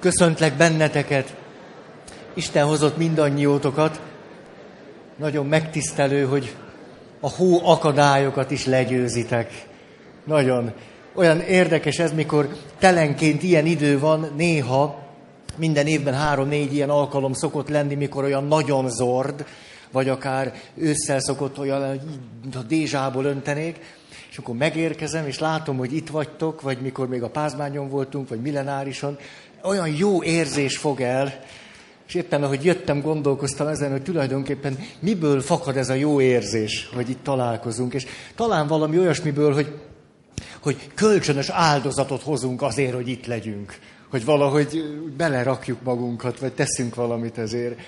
Köszöntlek benneteket. Isten hozott mindannyiótokat. Nagyon megtisztelő, hogy a hó akadályokat is legyőzitek. Nagyon. Olyan érdekes ez, mikor telenként ilyen idő van, néha, minden évben három-négy ilyen alkalom szokott lenni, mikor olyan nagyon zord, vagy akár ősszel szokott olyan, a dézsából öntenék, és akkor megérkezem, és látom, hogy itt vagytok, vagy mikor még a pázmányon voltunk, vagy millenárison, olyan jó érzés fog el, és éppen ahogy jöttem, gondolkoztam ezen, hogy tulajdonképpen miből fakad ez a jó érzés, hogy itt találkozunk. És talán valami olyasmiből, hogy, hogy kölcsönös áldozatot hozunk azért, hogy itt legyünk. Hogy valahogy belerakjuk magunkat, vagy teszünk valamit ezért.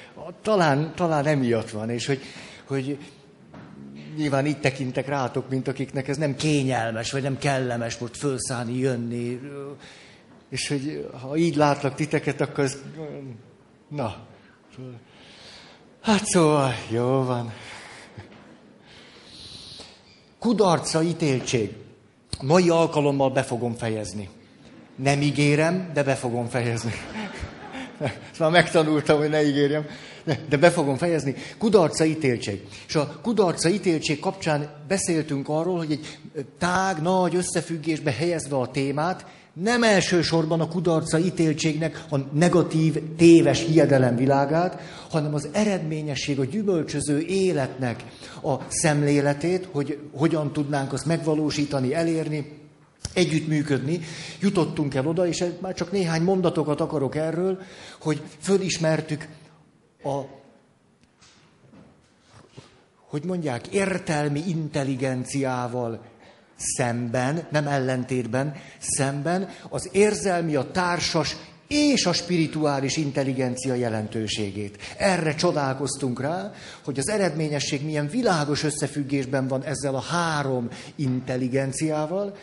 Talán, talán emiatt van, és hogy, hogy nyilván így tekintek rátok, mint akiknek ez nem kényelmes, vagy nem kellemes most fölszállni, jönni. És hogy ha így látlak titeket, akkor ez... Na. Hát szóval, jó van. Kudarca ítéltség. Mai alkalommal be fogom fejezni. Nem ígérem, de be fogom fejezni. Ezt már megtanultam, hogy ne ígérjem, de be fogom fejezni. Kudarca ítéltség. És a kudarca ítéltség kapcsán beszéltünk arról, hogy egy tág, nagy összefüggésbe helyezve a témát, nem elsősorban a kudarca ítéltségnek a negatív, téves hiedelem világát, hanem az eredményesség, a gyümölcsöző életnek a szemléletét, hogy hogyan tudnánk azt megvalósítani, elérni, együttműködni, jutottunk el oda, és már csak néhány mondatokat akarok erről, hogy fölismertük a, hogy mondják, értelmi intelligenciával szemben, nem ellentétben, szemben az érzelmi, a társas és a spirituális intelligencia jelentőségét. Erre csodálkoztunk rá, hogy az eredményesség milyen világos összefüggésben van ezzel a három intelligenciával,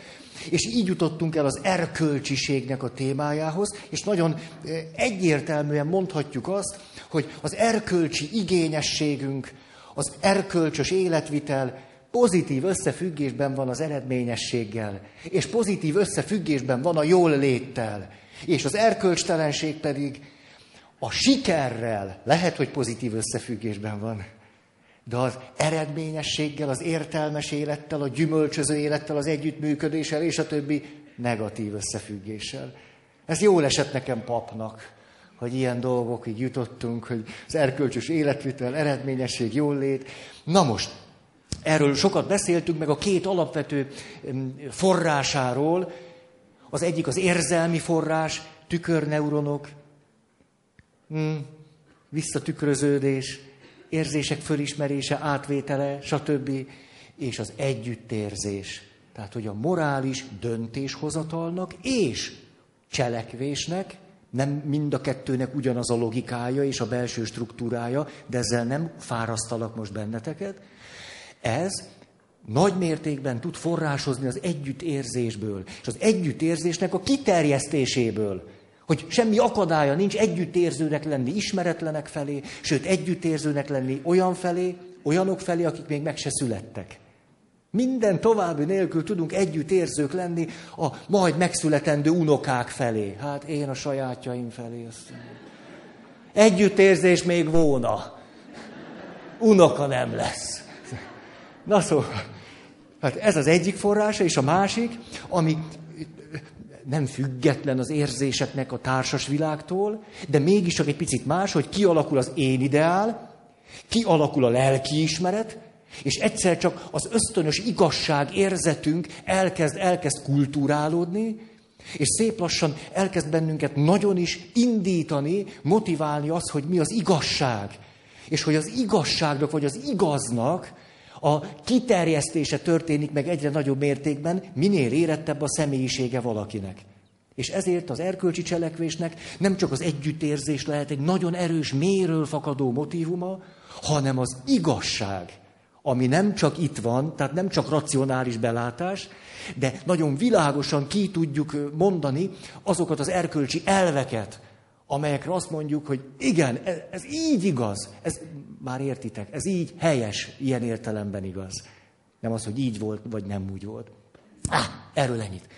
és így jutottunk el az erkölcsiségnek a témájához, és nagyon egyértelműen mondhatjuk azt, hogy az erkölcsi igényességünk, az erkölcsös életvitel pozitív összefüggésben van az eredményességgel, és pozitív összefüggésben van a jól léttel, és az erkölcstelenség pedig a sikerrel lehet, hogy pozitív összefüggésben van. De az eredményességgel, az értelmes élettel, a gyümölcsöző élettel, az együttműködéssel és a többi negatív összefüggéssel. Ez jól esett nekem papnak, hogy ilyen dolgokig jutottunk, hogy az erkölcsös életvitel, eredményesség, jól lét. Na most, erről sokat beszéltünk, meg a két alapvető forrásáról. Az egyik az érzelmi forrás, tükörneuronok, hmm, visszatükröződés, érzések fölismerése, átvétele, stb. És az együttérzés. Tehát, hogy a morális döntéshozatalnak és cselekvésnek, nem mind a kettőnek ugyanaz a logikája és a belső struktúrája, de ezzel nem fárasztalak most benneteket. Ez nagy mértékben tud forrásozni az együttérzésből, és az együttérzésnek a kiterjesztéséből. Hogy semmi akadálya nincs együttérzőnek lenni ismeretlenek felé, sőt együttérzőnek lenni olyan felé, olyanok felé, akik még meg se születtek. Minden további nélkül tudunk együttérzők lenni a majd megszületendő unokák felé. Hát én a sajátjaim felé. Azt Együttérzés még volna. Unoka nem lesz. Na szóval, hát ez az egyik forrása, és a másik, ami nem független az érzéseknek a társas világtól, de mégis csak egy picit más, hogy kialakul az én ideál, kialakul a lelkiismeret, és egyszer csak az ösztönös igazság érzetünk elkezd, elkezd kultúrálódni, és szép lassan elkezd bennünket nagyon is indítani, motiválni az, hogy mi az igazság. És hogy az igazságnak, vagy az igaznak a kiterjesztése történik meg egyre nagyobb mértékben, minél érettebb a személyisége valakinek. És ezért az erkölcsi cselekvésnek nem csak az együttérzés lehet egy nagyon erős, méről fakadó motívuma, hanem az igazság, ami nem csak itt van, tehát nem csak racionális belátás, de nagyon világosan ki tudjuk mondani azokat az erkölcsi elveket, amelyekre azt mondjuk, hogy igen, ez, ez így igaz, ez már értitek, ez így helyes, ilyen értelemben igaz. Nem az, hogy így volt, vagy nem úgy volt. Ah, erről ennyit.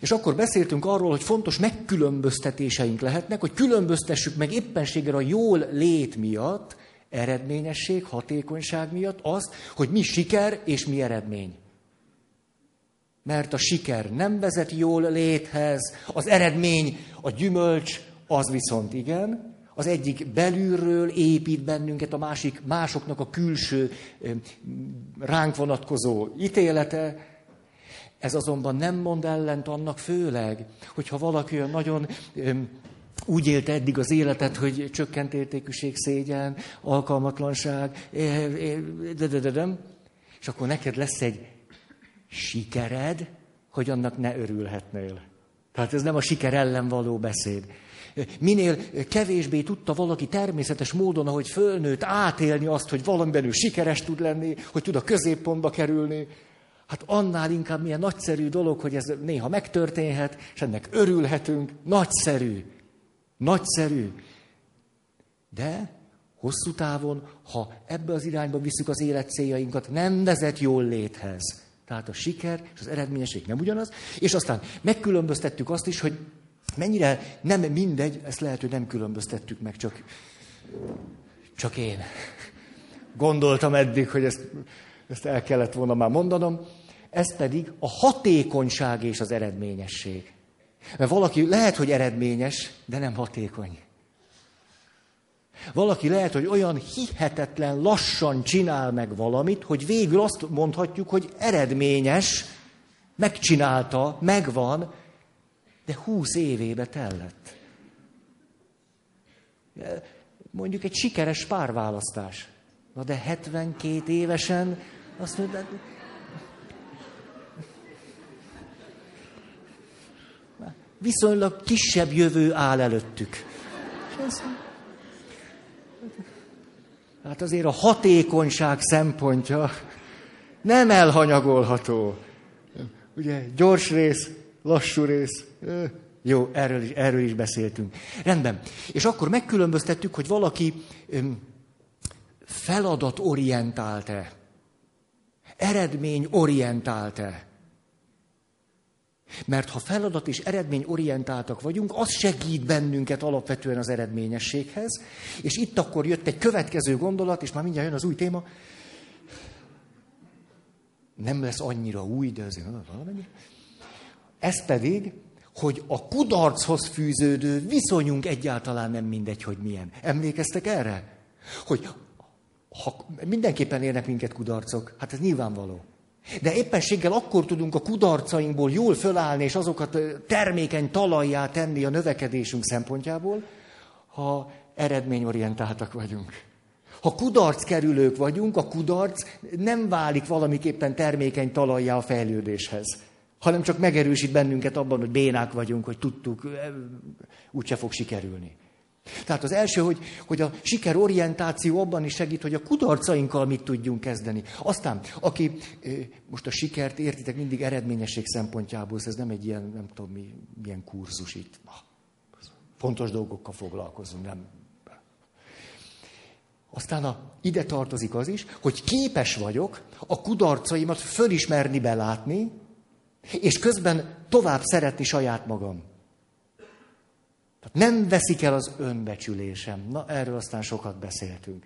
És akkor beszéltünk arról, hogy fontos megkülönböztetéseink lehetnek, hogy különböztessük meg éppenséggel a jól lét miatt, eredményesség, hatékonyság miatt azt, hogy mi siker és mi eredmény. Mert a siker nem vezet jól léthez, az eredmény, a gyümölcs, az viszont igen. Az egyik belülről épít bennünket, a másik másoknak a külső ránk vonatkozó ítélete. Ez azonban nem mond ellent annak főleg, hogyha valaki olyan nagyon úgy élte eddig az életet, hogy csökkent értékűség, szégyen, alkalmatlanság, de, de, de, de, és akkor neked lesz egy sikered, hogy annak ne örülhetnél. Tehát ez nem a siker ellen való beszéd. Minél kevésbé tudta valaki természetes módon, ahogy fölnőtt, átélni azt, hogy valamiben ő sikeres tud lenni, hogy tud a középpontba kerülni, hát annál inkább milyen nagyszerű dolog, hogy ez néha megtörténhet, és ennek örülhetünk. Nagyszerű. Nagyszerű. De hosszú távon, ha ebbe az irányba visszük az élet céljainkat, nem vezet jól léthez. Tehát a siker és az eredményesség nem ugyanaz. És aztán megkülönböztettük azt is, hogy mennyire nem mindegy, ezt lehet, hogy nem különböztettük meg, csak, csak én. Gondoltam eddig, hogy ezt, ezt el kellett volna már mondanom. Ez pedig a hatékonyság és az eredményesség. Mert valaki lehet, hogy eredményes, de nem hatékony. Valaki lehet, hogy olyan hihetetlen lassan csinál meg valamit, hogy végül azt mondhatjuk, hogy eredményes, megcsinálta, megvan, de húsz évébe tellett. Mondjuk egy sikeres párválasztás. Na de 72 évesen azt mondja, viszonylag kisebb jövő áll előttük. Hát azért a hatékonyság szempontja nem elhanyagolható. Ugye gyors rész, lassú rész. Jó, erről is, erről is beszéltünk. Rendben. És akkor megkülönböztettük, hogy valaki feladatorientált-e, eredményorientált-e. Mert ha feladat és eredmény orientáltak vagyunk, az segít bennünket alapvetően az eredményességhez. És itt akkor jött egy következő gondolat, és már mindjárt jön az új téma. Nem lesz annyira új, de azért valamennyi. Ez pedig, hogy a kudarchoz fűződő viszonyunk egyáltalán nem mindegy, hogy milyen. Emlékeztek erre? Hogy ha mindenképpen érnek minket kudarcok, hát ez nyilvánvaló. De éppenséggel akkor tudunk a kudarcainkból jól fölállni, és azokat termékeny talajjá tenni a növekedésünk szempontjából, ha eredményorientáltak vagyunk. Ha kudarc kerülők vagyunk, a kudarc nem válik valamiképpen termékeny talajjá a fejlődéshez, hanem csak megerősít bennünket abban, hogy bénák vagyunk, hogy tudtuk, úgyse fog sikerülni. Tehát az első, hogy, hogy a sikerorientáció abban is segít, hogy a kudarcainkkal mit tudjunk kezdeni. Aztán, aki most a sikert értitek mindig eredményesség szempontjából, ez nem egy ilyen, nem tudom mi, milyen kurzus itt. Fontos dolgokkal foglalkozunk, nem. Aztán a, ide tartozik az is, hogy képes vagyok a kudarcaimat fölismerni, belátni, és közben tovább szeretni saját magam. Tehát nem veszik el az önbecsülésem. Na, erről aztán sokat beszéltünk.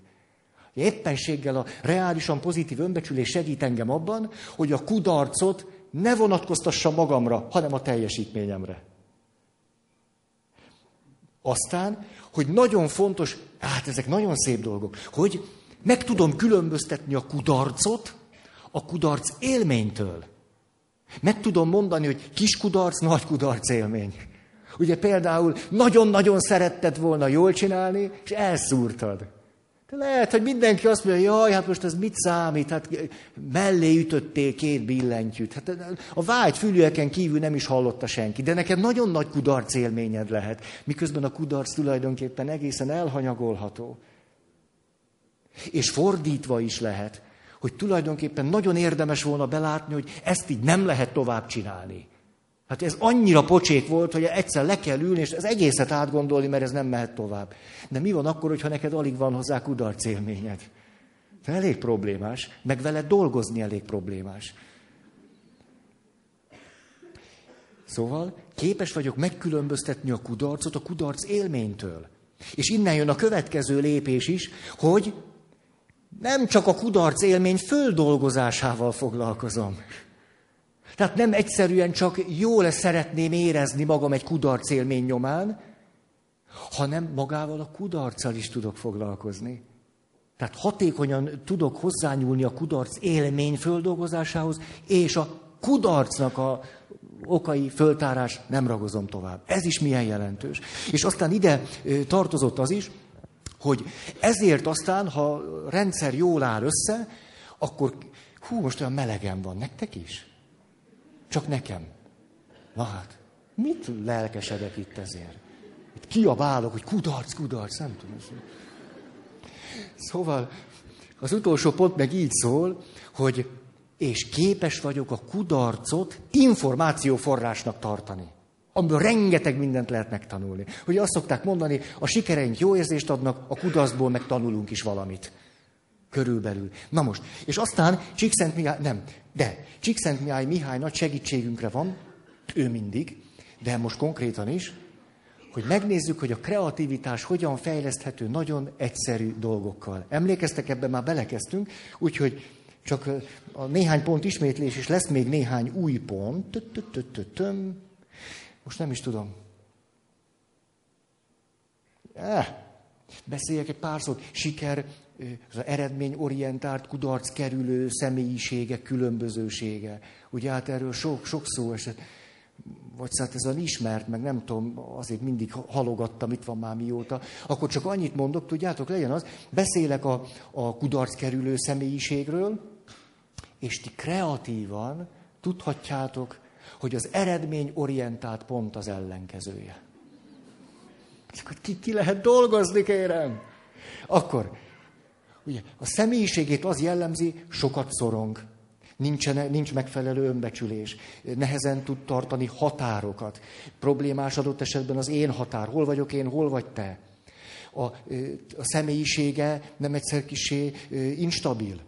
Éppenséggel a reálisan pozitív önbecsülés segít engem abban, hogy a kudarcot ne vonatkoztassa magamra, hanem a teljesítményemre. Aztán, hogy nagyon fontos, hát ezek nagyon szép dolgok, hogy meg tudom különböztetni a kudarcot a kudarc élménytől. Meg tudom mondani, hogy kis kudarc, nagy kudarc élmény. Ugye például nagyon-nagyon szeretted volna jól csinálni, és elszúrtad. De lehet, hogy mindenki azt mondja, jaj, hát most ez mit számít, hát mellé ütöttél két billentyűt. Hát a vágy fülűeken kívül nem is hallotta senki, de neked nagyon nagy kudarc élményed lehet, miközben a kudarc tulajdonképpen egészen elhanyagolható. És fordítva is lehet, hogy tulajdonképpen nagyon érdemes volna belátni, hogy ezt így nem lehet tovább csinálni. Hát ez annyira pocsék volt, hogy egyszer le kell ülni, és ez egészet átgondolni, mert ez nem mehet tovább. De mi van akkor, hogyha neked alig van hozzá kudarc élményed? De elég problémás, meg veled dolgozni elég problémás. Szóval képes vagyok megkülönböztetni a kudarcot a kudarc élménytől. És innen jön a következő lépés is, hogy nem csak a kudarc élmény földolgozásával foglalkozom. Tehát nem egyszerűen csak jól szeretném érezni magam egy kudarc élmény nyomán, hanem magával a kudarccal is tudok foglalkozni. Tehát hatékonyan tudok hozzányúlni a kudarc élmény földolgozásához, és a kudarcnak a okai föltárás nem ragozom tovább. Ez is milyen jelentős. És aztán ide tartozott az is, hogy ezért aztán, ha rendszer jól áll össze, akkor hú, most olyan melegen van, nektek is? Csak nekem. Na hát, mit lelkesedek itt ezért? Itt kiabálok, hogy kudarc, kudarc, nem tudom. Szóval az utolsó pont meg így szól, hogy és képes vagyok a kudarcot információforrásnak tartani. Amiből rengeteg mindent lehet megtanulni. Hogy azt szokták mondani, a sikereink jó érzést adnak, a kudarcból meg tanulunk is valamit. Körülbelül. Na most, és aztán Csíkszent Mihály, nem, de Csíkszent Mihály Mihály nagy segítségünkre van, ő mindig, de most konkrétan is, hogy megnézzük, hogy a kreativitás hogyan fejleszthető nagyon egyszerű dolgokkal. Emlékeztek, ebben már belekezdtünk, úgyhogy csak a néhány pont ismétlés, és lesz még néhány új pont. Most nem is tudom. Eh, beszéljek egy pár szót. Siker, az eredményorientált, kudarc kerülő személyisége, különbözősége. Ugye hát erről sok, sok szó esett vagy hát ez olyan ismert, meg nem tudom, azért mindig halogattam, itt van már mióta, akkor csak annyit mondok, tudjátok, legyen az, beszélek a, a kudarc kerülő személyiségről, és ti kreatívan tudhatjátok, hogy az eredményorientált pont az ellenkezője. Akkor ki, ki lehet dolgozni, kérem? Akkor, ugye, a személyiségét az jellemzi, sokat szorong, Nincsen, nincs megfelelő önbecsülés, nehezen tud tartani határokat. Problémás adott esetben az én határ. Hol vagyok én, hol vagy te? A, a személyisége nem egyszer kisé instabil.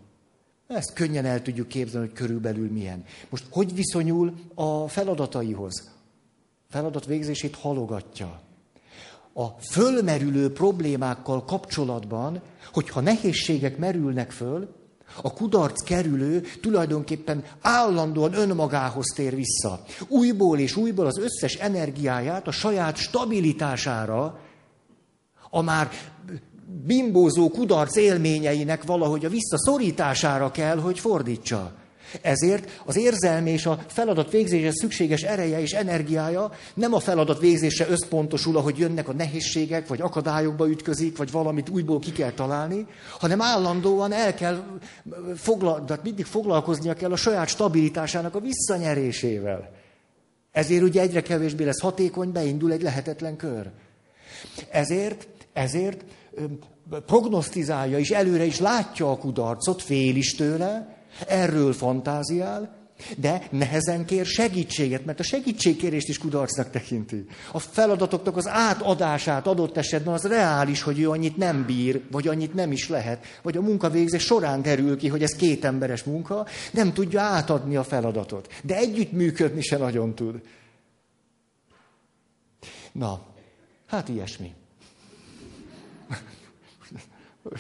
Ezt könnyen el tudjuk képzelni, hogy körülbelül milyen. Most hogy viszonyul a feladataihoz? Feladat végzését halogatja. A fölmerülő problémákkal kapcsolatban, hogyha nehézségek merülnek föl, a kudarc kerülő tulajdonképpen állandóan önmagához tér vissza. Újból és újból az összes energiáját a saját stabilitására, a már bimbózó kudarc élményeinek valahogy a visszaszorítására kell, hogy fordítsa. Ezért az érzelmi és a feladat végzésre szükséges ereje és energiája nem a feladat végzésre összpontosul, ahogy jönnek a nehézségek, vagy akadályokba ütközik, vagy valamit újból ki kell találni, hanem állandóan el kell foglal, de mindig foglalkoznia kell a saját stabilitásának a visszanyerésével. Ezért ugye egyre kevésbé lesz hatékony, beindul egy lehetetlen kör. Ezért, ezért prognosztizálja és előre is látja a kudarcot, fél is tőle, Erről fantáziál, de nehezen kér segítséget, mert a segítségkérést is kudarcnak tekinti. A feladatoknak az átadását adott esetben az reális, hogy ő annyit nem bír, vagy annyit nem is lehet, vagy a munkavégzés során derül ki, hogy ez két emberes munka, nem tudja átadni a feladatot. De együttműködni se nagyon tud. Na, hát ilyesmi.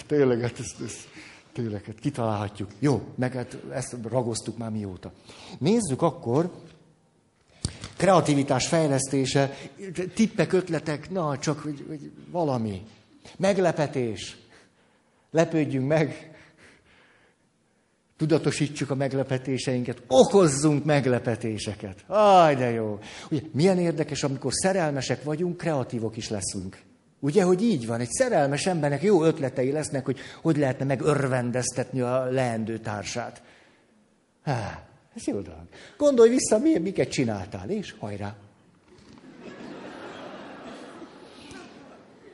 Tényleg, hát ez, ez Tényleg, hát kitalálhatjuk. Jó, meg hát ezt ragoztuk már mióta. Nézzük akkor, kreativitás fejlesztése, tippek, ötletek, na, csak hogy, hogy valami. Meglepetés. Lepődjünk meg. Tudatosítsuk a meglepetéseinket, okozzunk meglepetéseket. Aj, de jó. Ugye, milyen érdekes, amikor szerelmesek vagyunk, kreatívok is leszünk. Ugye, hogy így van, egy szerelmes embernek jó ötletei lesznek, hogy hogy lehetne megörvendeztetni a leendő társát. Há, ez jó dolog. Gondolj vissza, milyen, miket csináltál, és hajrá.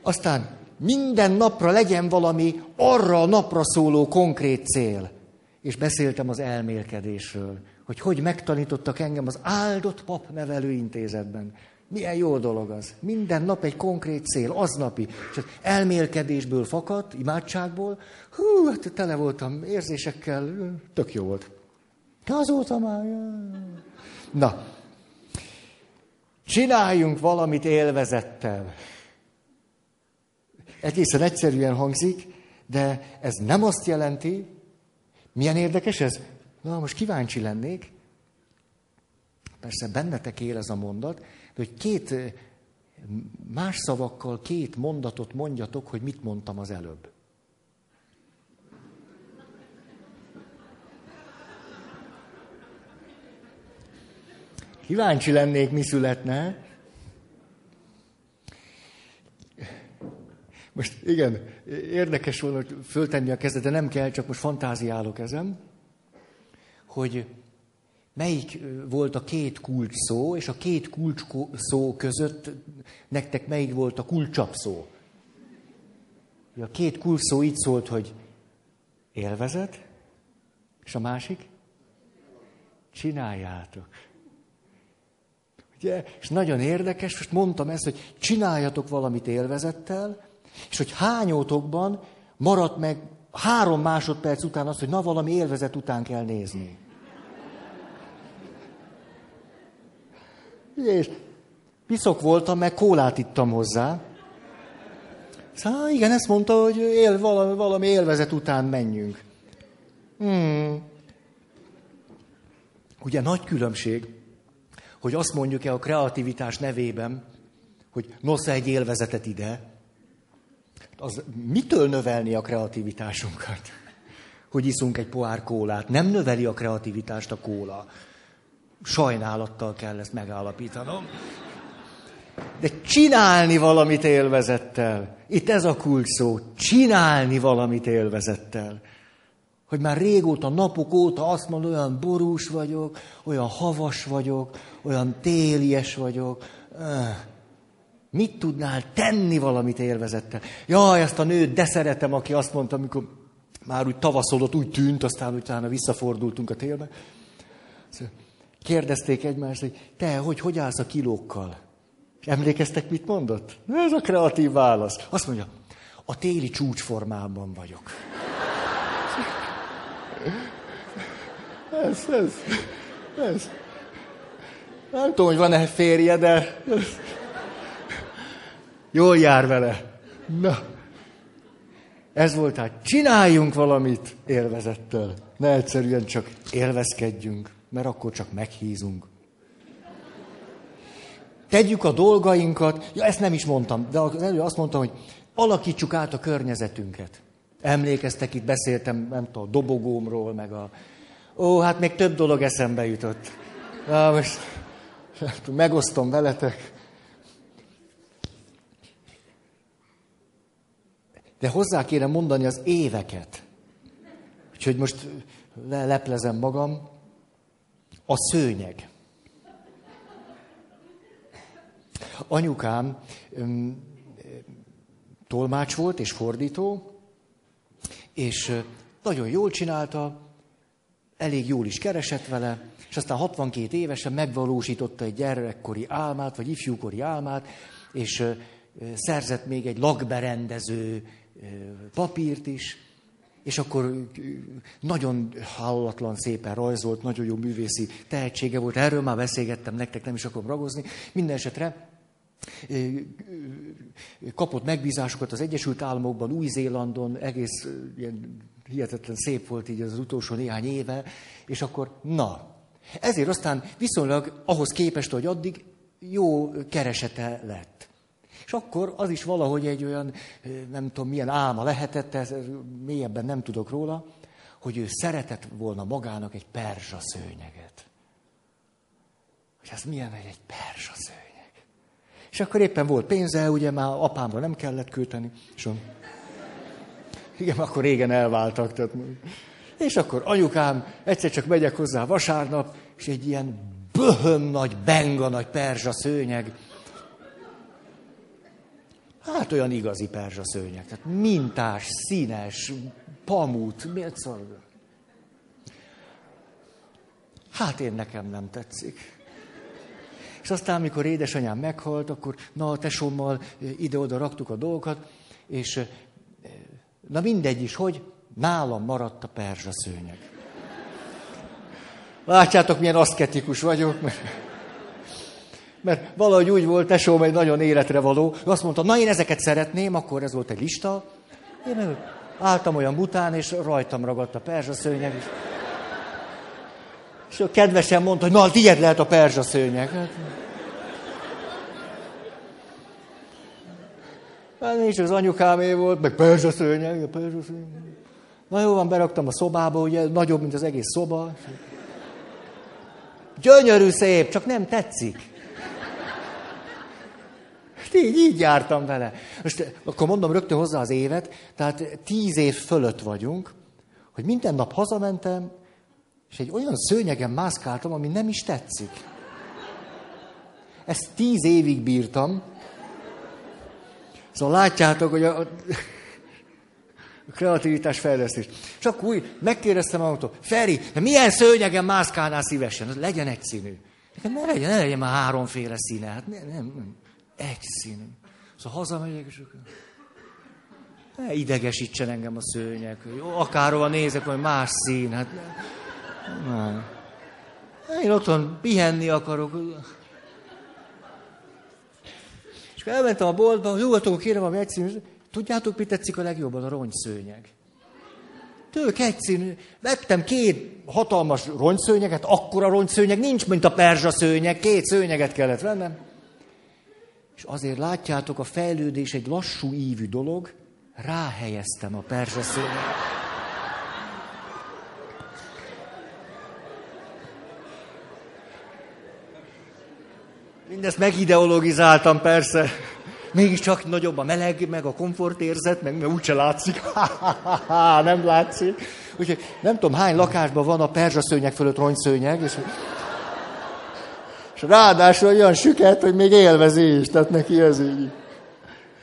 Aztán minden napra legyen valami arra a napra szóló konkrét cél. És beszéltem az elmélkedésről, hogy hogy megtanítottak engem az áldott pap nevelőintézetben. Milyen jó dolog az. Minden nap egy konkrét cél, aznapi. És az elmélkedésből fakadt, imádságból. Hú, hát tele voltam érzésekkel, tök jó volt. Azóta már... Na, Csináljunk valamit élvezettel. Egészen egyszerűen hangzik, de ez nem azt jelenti, milyen érdekes ez? Na, most kíváncsi lennék. Persze bennetek él ez a mondat, de hogy két más szavakkal két mondatot mondjatok, hogy mit mondtam az előbb. Kíváncsi lennék, mi születne. Most igen, érdekes volna föltenni a kezed, de nem kell, csak most fantáziálok ezen, hogy melyik volt a két kulcs szó, és a két kulcs szó között nektek melyik volt a kulcsabb szó. A két kulcs szó így szólt, hogy élvezet, és a másik? Csináljátok. Ugye? És nagyon érdekes, most mondtam ezt, hogy csináljatok valamit élvezettel, és hogy hányótokban maradt meg három másodperc után az, hogy na valami élvezet után kell nézni. És piszok voltam, meg kólát ittam hozzá. Szóval igen, ezt mondta, hogy él, valami, valami élvezet után menjünk. Hmm. Ugye nagy különbség, hogy azt mondjuk-e a kreativitás nevében, hogy nosz egy élvezetet ide, az mitől növelni a kreativitásunkat? Hogy iszunk egy pohár kólát. Nem növeli a kreativitást a kóla. Sajnálattal kell ezt megállapítanom. De csinálni valamit élvezettel. Itt ez a kulcs szó. Csinálni valamit élvezettel. Hogy már régóta, napok óta azt mondod, olyan borús vagyok, olyan havas vagyok, olyan télies vagyok. Mit tudnál tenni valamit élvezettel? Jaj, ezt a nőt de szeretem, aki azt mondta, amikor már úgy tavaszolott, úgy tűnt, aztán utána visszafordultunk a télbe. Kérdezték egymást, hogy te, hogy, hogy állsz a kilókkal? Emlékeztek, mit mondott? Ez a kreatív válasz. Azt mondja, a téli csúcsformában vagyok. Ez, ez, ez. Nem tudom, hogy van-e férje, de jól jár vele. Na, ez volt hát, csináljunk valamit élvezettel. Ne egyszerűen csak élvezkedjünk mert akkor csak meghízunk. Tegyük a dolgainkat, ja ezt nem is mondtam, de az elő azt mondtam, hogy alakítsuk át a környezetünket. Emlékeztek, itt beszéltem, nem tudom, a dobogómról, meg a... Ó, hát még több dolog eszembe jutott. Na, most megosztom veletek. De hozzá kéne mondani az éveket. Úgyhogy most leplezem magam. A szőnyeg. Anyukám öm, tolmács volt és fordító, és nagyon jól csinálta, elég jól is keresett vele, és aztán 62 évesen megvalósította egy gyerekkori álmát, vagy ifjúkori álmát, és szerzett még egy lakberendező papírt is, és akkor nagyon hallatlan szépen rajzolt, nagyon jó művészi tehetsége volt. Erről már beszélgettem nektek, nem is akarom ragozni. Minden esetre kapott megbízásokat az Egyesült Államokban, Új-Zélandon, egész ilyen hihetetlen szép volt így az utolsó néhány éve, és akkor na. Ezért aztán viszonylag ahhoz képest, hogy addig jó keresete lett. És akkor az is valahogy egy olyan, nem tudom milyen álma lehetett, ez, mélyebben nem tudok róla, hogy ő szeretett volna magának egy perzsa szőnyeget. Hogy ez milyen egy perzsa szőnyeg. És akkor éppen volt pénze, ugye már apámra nem kellett költeni. És. Igen, akkor régen elváltak. Tehát... És akkor anyukám, egyszer csak megyek hozzá vasárnap, és egy ilyen böhöm nagy, benga nagy perzsa szőnyeg, Hát olyan igazi perzsa szőnyeg. Tehát mintás, színes, pamut, miért szól? Hát én nekem nem tetszik. És aztán, amikor édesanyám meghalt, akkor na, a tesómmal ide-oda raktuk a dolgokat, és na mindegy is, hogy nálam maradt a perzsa szőnyeg. Látjátok, milyen aszketikus vagyok, mert Mert valahogy úgy volt, tesóm egy nagyon életre való. Ő azt mondta, na én ezeket szeretném, akkor ez volt egy lista. Én álltam olyan bután, és rajtam ragadt a perzsaszőnyeg. És, és ő kedvesen mondta, hogy na, tiéd lehet a perzsaszőnyeg. Hát, hát nincs az anyukámé volt, meg perzsaszőnyeg, perzsaszőnyeg. Na jó van, beraktam a szobába, ugye nagyobb, mint az egész szoba. Gyönyörű szép, csak nem tetszik. Így, így jártam vele. Most akkor mondom rögtön hozzá az évet, tehát tíz év fölött vagyunk, hogy minden nap hazamentem, és egy olyan szőnyegen mászkáltam, ami nem is tetszik. Ezt tíz évig bírtam. Szóval látjátok, hogy a, a kreativitás fejlesztés. Csak úgy megkérdeztem magamtól, Feri, de milyen szőnyegen mászkálnál szívesen? Legyen egyszínű. Ne legyen, ne legyen már háromféle színe. Hát nem, nem, nem. Egy színű. Szóval hazamegyek, és akkor... Ne idegesítsen engem a szőnyeg. Akárhova nézek, hogy más szín. Hát nem. Én otthon pihenni akarok. És elmentem a boltba, jó, akkor kérem valami egyszínű. Tudjátok, mit tetszik a legjobban? A rongyszőnyeg. Tök egyszínű. Vettem két hatalmas rongyszőnyeget, akkora rongyszőnyeg nincs, mint a perzsa szőnyeg. Két szőnyeget kellett vennem. És azért látjátok, a fejlődés egy lassú ívű dolog, ráhelyeztem a perzsaszőnyet. Mindezt megideologizáltam persze. Mégiscsak nagyobb a meleg, meg a komfortérzet, meg mert úgyse látszik. nem látszik. Úgyhogy nem tudom, hány lakásban van a perzsaszőnyeg fölött rongyszőnyeg, és ráadásul olyan süket, hogy még élvezi is, tehát neki ez így.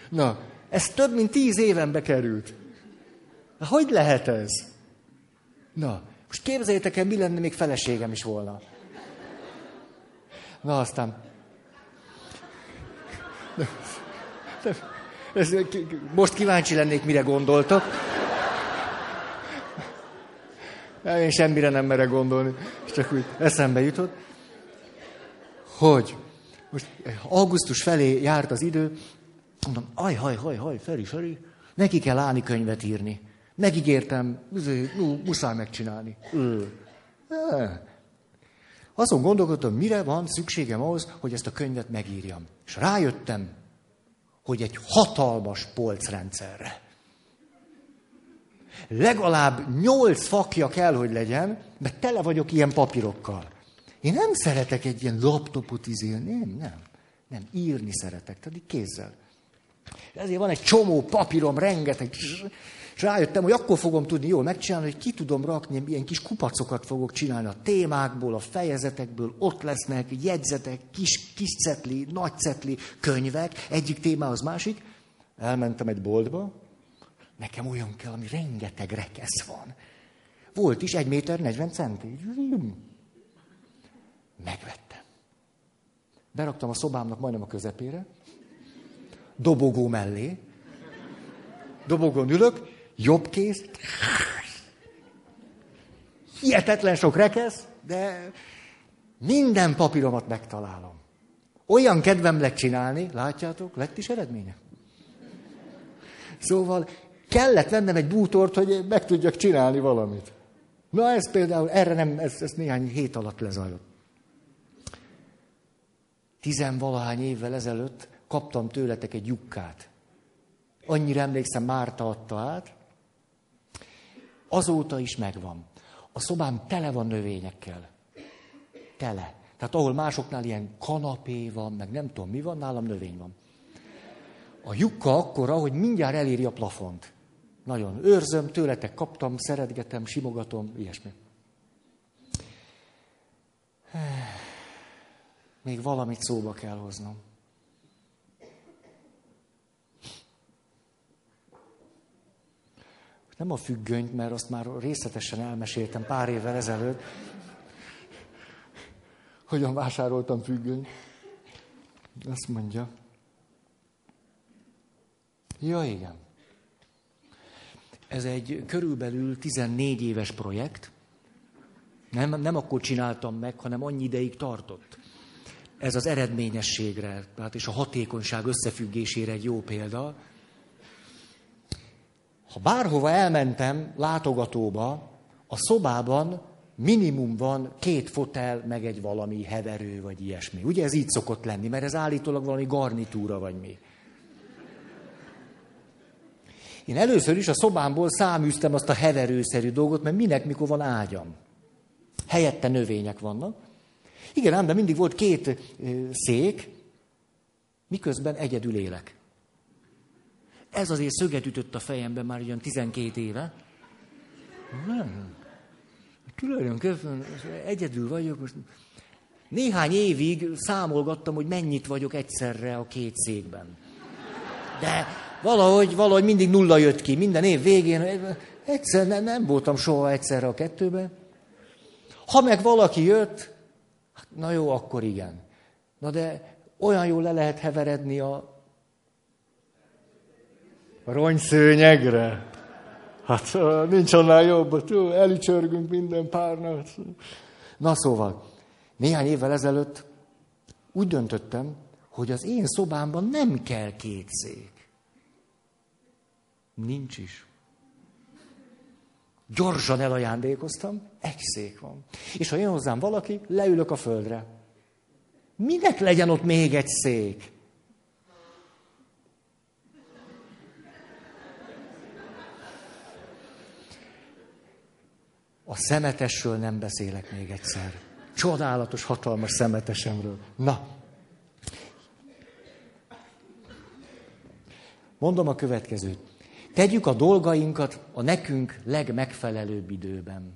Na, ez több mint tíz éven bekerült. Hogy lehet ez? Na, most képzeljétek el, mi lenne, még feleségem is volna. Na, aztán... Most kíváncsi lennék, mire gondoltok. Én semmire nem merek gondolni, csak úgy eszembe jutott hogy most augusztus felé járt az idő, mondom, aj, haj, haj, haj, Feri, Feri, neki kell állni könyvet írni. Megígértem, muszáj megcsinálni. Azon gondolkodtam, mire van szükségem ahhoz, hogy ezt a könyvet megírjam. És rájöttem, hogy egy hatalmas polcrendszerre. Legalább nyolc fakja kell, hogy legyen, mert tele vagyok ilyen papírokkal. Én nem szeretek egy ilyen laptopot izélni, nem, nem. Nem, írni szeretek, tehát kézzel. Ezért van egy csomó papírom, rengeteg, és rájöttem, hogy akkor fogom tudni jól megcsinálni, hogy ki tudom rakni, ilyen kis kupacokat fogok csinálni a témákból, a fejezetekből, ott lesznek jegyzetek, kis, kis cetli, nagy cetli, könyvek, egyik témához másik. Elmentem egy boltba, nekem olyan kell, ami rengeteg rekesz van. Volt is egy méter 40 centi. Megvettem. Beraktam a szobámnak majdnem a közepére, dobogó mellé, dobogón ülök, jobb kéz, hihetetlen sok rekesz, de minden papíromat megtalálom. Olyan kedvem lett csinálni, látjátok, lett is eredménye. Szóval kellett vennem egy bútort, hogy meg tudjak csinálni valamit. Na ez például, erre nem, ez, ez néhány hét alatt lezajlott tizenvalahány évvel ezelőtt kaptam tőletek egy jukkát. Annyira emlékszem, Márta adta át. Azóta is megvan. A szobám tele van növényekkel. Tele. Tehát ahol másoknál ilyen kanapé van, meg nem tudom mi van, nálam növény van. A lyukka akkora, hogy mindjárt eléri a plafont. Nagyon őrzöm, tőletek kaptam, szeretgetem, simogatom, ilyesmi. Még valamit szóba kell hoznom. Nem a függönyt, mert azt már részletesen elmeséltem pár évvel ezelőtt, hogyan vásároltam függönyt. Azt mondja. Ja, igen. Ez egy körülbelül 14 éves projekt. Nem, nem akkor csináltam meg, hanem annyi ideig tartott. Ez az eredményességre, tehát és a hatékonyság összefüggésére egy jó példa. Ha bárhova elmentem látogatóba, a szobában minimum van két fotel, meg egy valami heverő, vagy ilyesmi. Ugye ez így szokott lenni, mert ez állítólag valami garnitúra, vagy mi. Én először is a szobámból száműztem azt a heverőszerű dolgot, mert minek, mikor van ágyam. Helyette növények vannak. Igen, ám, de mindig volt két szék, miközben egyedül élek. Ez azért szöget ütött a fejembe már olyan 12 éve. Nem. Tulajdonképpen egyedül vagyok. Most néhány évig számolgattam, hogy mennyit vagyok egyszerre a két székben. De valahogy, valahogy mindig nulla jött ki. Minden év végén egyszer nem, nem voltam soha egyszerre a kettőben. Ha meg valaki jött, na jó, akkor igen. Na de olyan jól le lehet heveredni a, rongyszőnyegre. Hát nincs annál jobb, elicsörgünk minden párnat. Na szóval, néhány évvel ezelőtt úgy döntöttem, hogy az én szobámban nem kell két szék. Nincs is. Gyorsan elajándékoztam, egy szék van. És ha jön hozzám valaki, leülök a földre. Minek legyen ott még egy szék? A szemetesről nem beszélek még egyszer. Csodálatos, hatalmas szemetesemről. Na. Mondom a következőt. Tegyük a dolgainkat a nekünk legmegfelelőbb időben.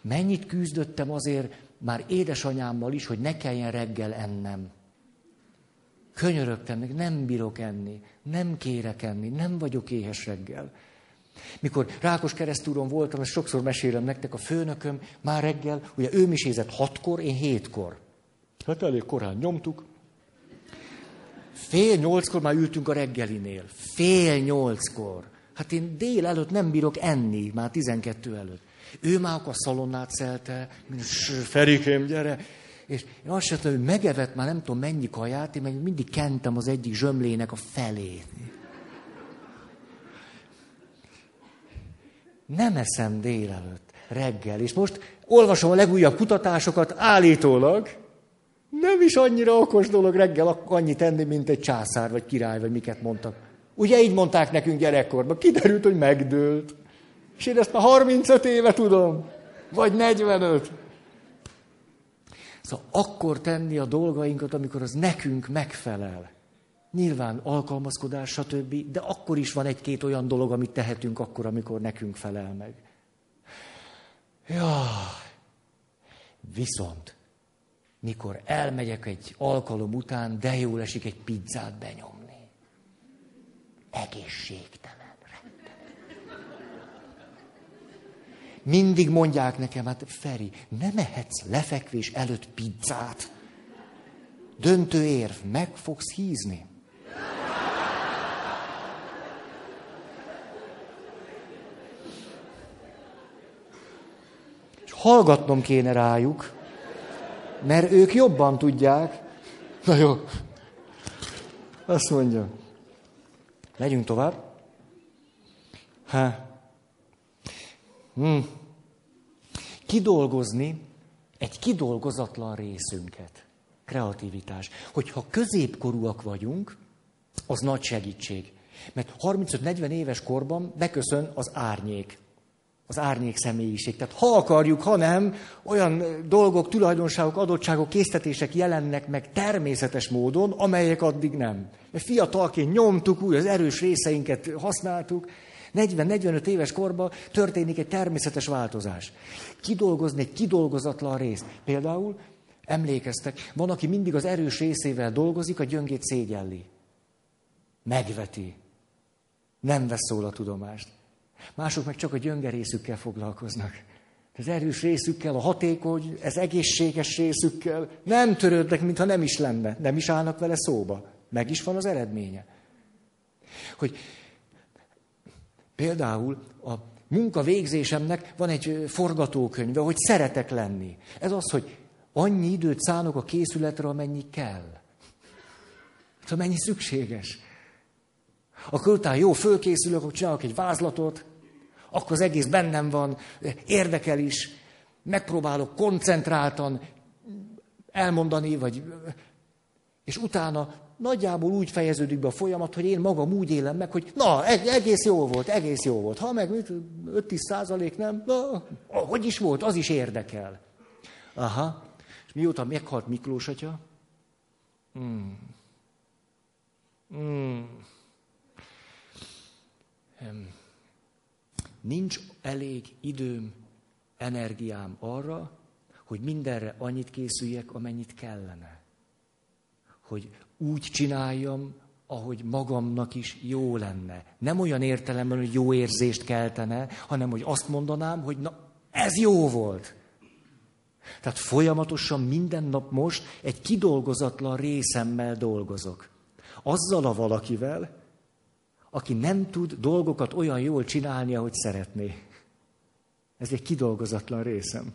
Mennyit küzdöttem azért már édesanyámmal is, hogy ne kelljen reggel ennem. Könyörögtem, nem bírok enni, nem kérek enni, nem vagyok éhes reggel. Mikor Rákos keresztúron voltam, ezt sokszor mesélem nektek, a főnököm már reggel, ugye ő misézett hatkor, én hétkor. Hát elég korán nyomtuk. Fél nyolckor már ültünk a reggelinél. Fél nyolckor. Hát én dél előtt nem bírok enni, már tizenkettő előtt. Ő már a szalonnát szelte, Ferikém, gyere! És én azt sem hogy megevett már nem tudom mennyi kaját, én meg mindig kentem az egyik zsömlének a felét. Nem eszem délelőtt, reggel. És most olvasom a legújabb kutatásokat, állítólag nem is annyira okos dolog reggel annyit tenni, mint egy császár vagy király, vagy miket mondtak. Ugye így mondták nekünk gyerekkorban, kiderült, hogy megdőlt. És én ezt már 35 éve tudom, vagy 45. Szóval akkor tenni a dolgainkat, amikor az nekünk megfelel. Nyilván alkalmazkodás, stb., de akkor is van egy-két olyan dolog, amit tehetünk akkor, amikor nekünk felel meg. Ja, viszont, mikor elmegyek egy alkalom után, de jól esik egy pizzát benyomni. Egészségtelen. Mindig mondják nekem, hát Feri, nem ehetsz lefekvés előtt pizzát. Döntő érv, meg fogsz hízni. hallgatnom kéne rájuk, mert ők jobban tudják. Na jó. Azt mondja. Megyünk tovább. Ha. Hmm. Kidolgozni egy kidolgozatlan részünket. Kreativitás. Hogyha középkorúak vagyunk, az nagy segítség. Mert 35-40 éves korban beköszön az árnyék az árnyék személyiség. Tehát ha akarjuk, ha nem, olyan dolgok, tulajdonságok, adottságok, késztetések jelennek meg természetes módon, amelyek addig nem. Mert fiatalként nyomtuk, úgy az erős részeinket használtuk, 40-45 éves korban történik egy természetes változás. Kidolgozni egy kidolgozatlan részt. Például, emlékeztek, van, aki mindig az erős részével dolgozik, a gyöngét szégyelli. Megveti. Nem vesz szól a tudomást. Mások meg csak a gyöngerészükkel foglalkoznak. Az erős részükkel, a hatékony, ez egészséges részükkel nem törődnek, mintha nem is lenne. Nem is állnak vele szóba. Meg is van az eredménye. Hogy például a munkavégzésemnek van egy forgatókönyve, hogy szeretek lenni. Ez az, hogy annyi időt szánok a készületre, amennyi kell. Hát, amennyi szükséges. Akkor utána jó, fölkészülök, akkor csinálok egy vázlatot, akkor az egész bennem van, érdekel is, megpróbálok koncentráltan elmondani, vagy, és utána nagyjából úgy fejeződik be a folyamat, hogy én magam úgy élem meg, hogy na, egész jó volt, egész jó volt. Ha meg 5-10 százalék nem, na, hogy is volt, az is érdekel. Aha. És mióta meghalt Miklós atya? Hmm. Hmm. Nincs elég időm, energiám arra, hogy mindenre annyit készüljek, amennyit kellene. Hogy úgy csináljam, ahogy magamnak is jó lenne. Nem olyan értelemben, hogy jó érzést keltene, hanem hogy azt mondanám, hogy na, ez jó volt. Tehát folyamatosan minden nap most egy kidolgozatlan részemmel dolgozok. Azzal a valakivel, aki nem tud dolgokat olyan jól csinálni, ahogy szeretné. Ez egy kidolgozatlan részem.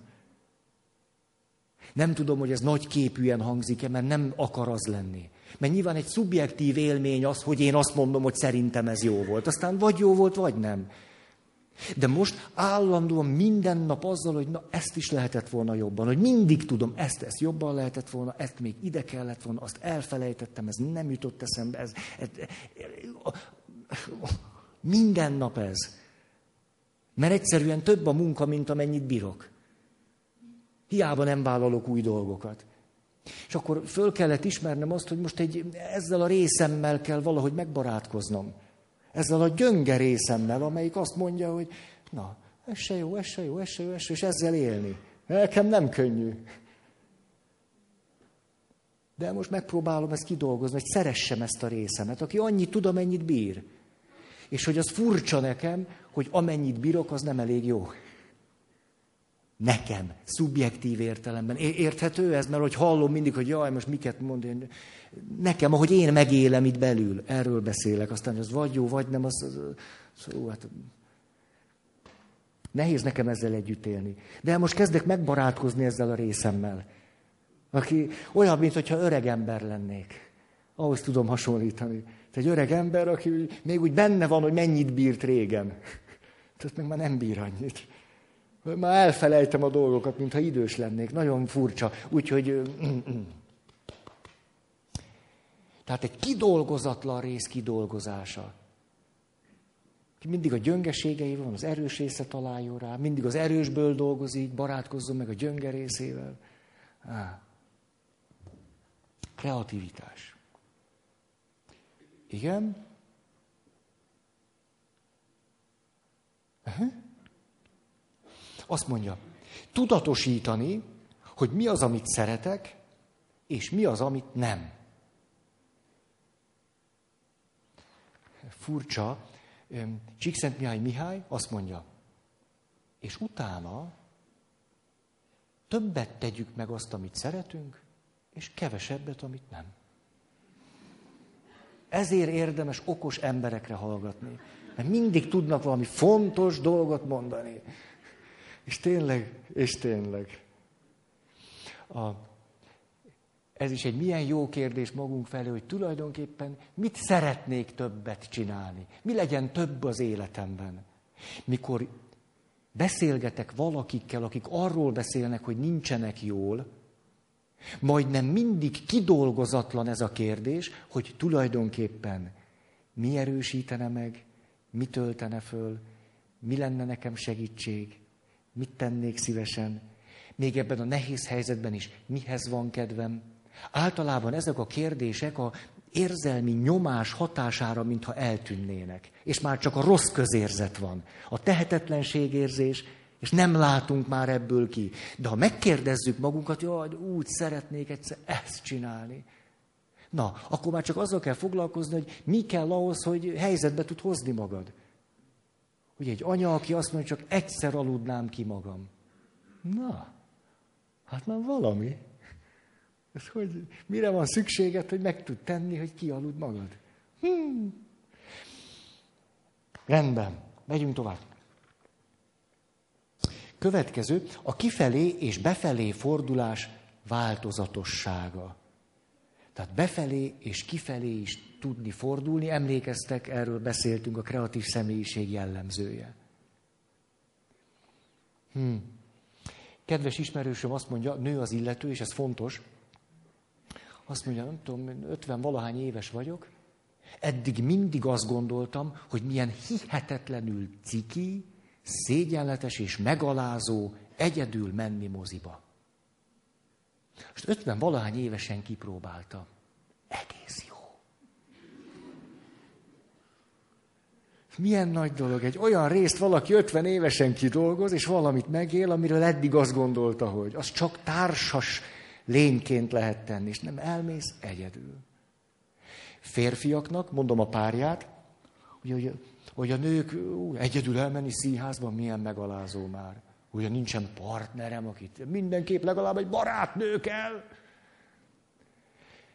Nem tudom, hogy ez nagy képűen hangzik-e, mert nem akar az lenni. Mert nyilván egy szubjektív élmény az, hogy én azt mondom, hogy szerintem ez jó volt. Aztán vagy jó volt, vagy nem. De most állandóan minden nap azzal, hogy na ezt is lehetett volna jobban, hogy mindig tudom, ezt, ezt jobban lehetett volna, ezt még ide kellett volna, azt elfelejtettem, ez nem jutott eszembe, ez, ez, minden nap ez. Mert egyszerűen több a munka, mint amennyit bírok. Hiába nem vállalok új dolgokat. És akkor föl kellett ismernem azt, hogy most egy, ezzel a részemmel kell valahogy megbarátkoznom. Ezzel a gyönge részemmel, amelyik azt mondja, hogy na, ez se jó, ez se jó, ez se jó, ez se jó, és ezzel élni. Nekem nem könnyű. De most megpróbálom ezt kidolgozni, hogy szeressem ezt a részemet, aki annyit tud, amennyit bír. És hogy az furcsa nekem, hogy amennyit bírok, az nem elég jó. Nekem, szubjektív értelemben. Érthető ez? Mert hogy hallom mindig, hogy jaj, most miket mond én. Nekem, ahogy én megélem itt belül, erről beszélek. Aztán, hogy az vagy jó, vagy nem, az, az, az ó, hát Nehéz nekem ezzel együtt élni. De most kezdek megbarátkozni ezzel a részemmel. Aki olyan, mintha öreg ember lennék. Ahhoz tudom hasonlítani. Egy öreg ember, aki még úgy benne van, hogy mennyit bírt régen. Tehát meg már nem bír annyit. Már elfelejtem a dolgokat, mintha idős lennék. Nagyon furcsa. Úgyhogy... Tehát egy kidolgozatlan rész kidolgozása. Mindig a gyöngeségei van, az erős része találjon rá, mindig az erősből dolgozik, barátkozzon meg a gyönge részével. Kreativitás. Igen? Uh-huh. Azt mondja, tudatosítani, hogy mi az, amit szeretek, és mi az, amit nem. Furcsa, Csíkszent Mihály azt mondja, és utána többet tegyük meg azt, amit szeretünk, és kevesebbet, amit nem. Ezért érdemes okos emberekre hallgatni. Mert mindig tudnak valami fontos dolgot mondani. És tényleg, és tényleg. A, ez is egy milyen jó kérdés magunk felé, hogy tulajdonképpen mit szeretnék többet csinálni? Mi legyen több az életemben? Mikor beszélgetek valakikkel, akik arról beszélnek, hogy nincsenek jól, Majdnem mindig kidolgozatlan ez a kérdés, hogy tulajdonképpen mi erősítene meg, mi töltene föl, mi lenne nekem segítség, mit tennék szívesen, még ebben a nehéz helyzetben is mihez van kedvem. Általában ezek a kérdések a érzelmi nyomás hatására, mintha eltűnnének. És már csak a rossz közérzet van. A tehetetlenségérzés, és nem látunk már ebből ki. De ha megkérdezzük magunkat, hogy úgy szeretnék egyszer ezt csinálni, na, akkor már csak azzal kell foglalkozni, hogy mi kell ahhoz, hogy helyzetbe tud hozni magad. Hogy egy anya, aki azt mondja, csak egyszer aludnám ki magam. Na, hát már valami. Ez hogy, mire van szükséged, hogy meg tud tenni, hogy kialud magad? Hmm. Rendben, megyünk tovább. Következő, a kifelé és befelé fordulás változatossága. Tehát befelé és kifelé is tudni fordulni, emlékeztek, erről beszéltünk, a kreatív személyiség jellemzője. Hmm. Kedves ismerősöm azt mondja, nő az illető, és ez fontos, azt mondja, nem tudom, 50 valahány éves vagyok, eddig mindig azt gondoltam, hogy milyen hihetetlenül ciki, szégyenletes és megalázó egyedül menni moziba. Most 50 valahány évesen kipróbálta. Egész jó. Milyen nagy dolog, egy olyan részt valaki 50 évesen kidolgoz, és valamit megél, amiről eddig azt gondolta, hogy az csak társas lényként lehet tenni, és nem elmész egyedül. Férfiaknak, mondom a párját, hogy, hogy a nők ú, egyedül elmenni színházban milyen megalázó már. Ugye nincsen partnerem, akit mindenképp legalább egy barátnő kell.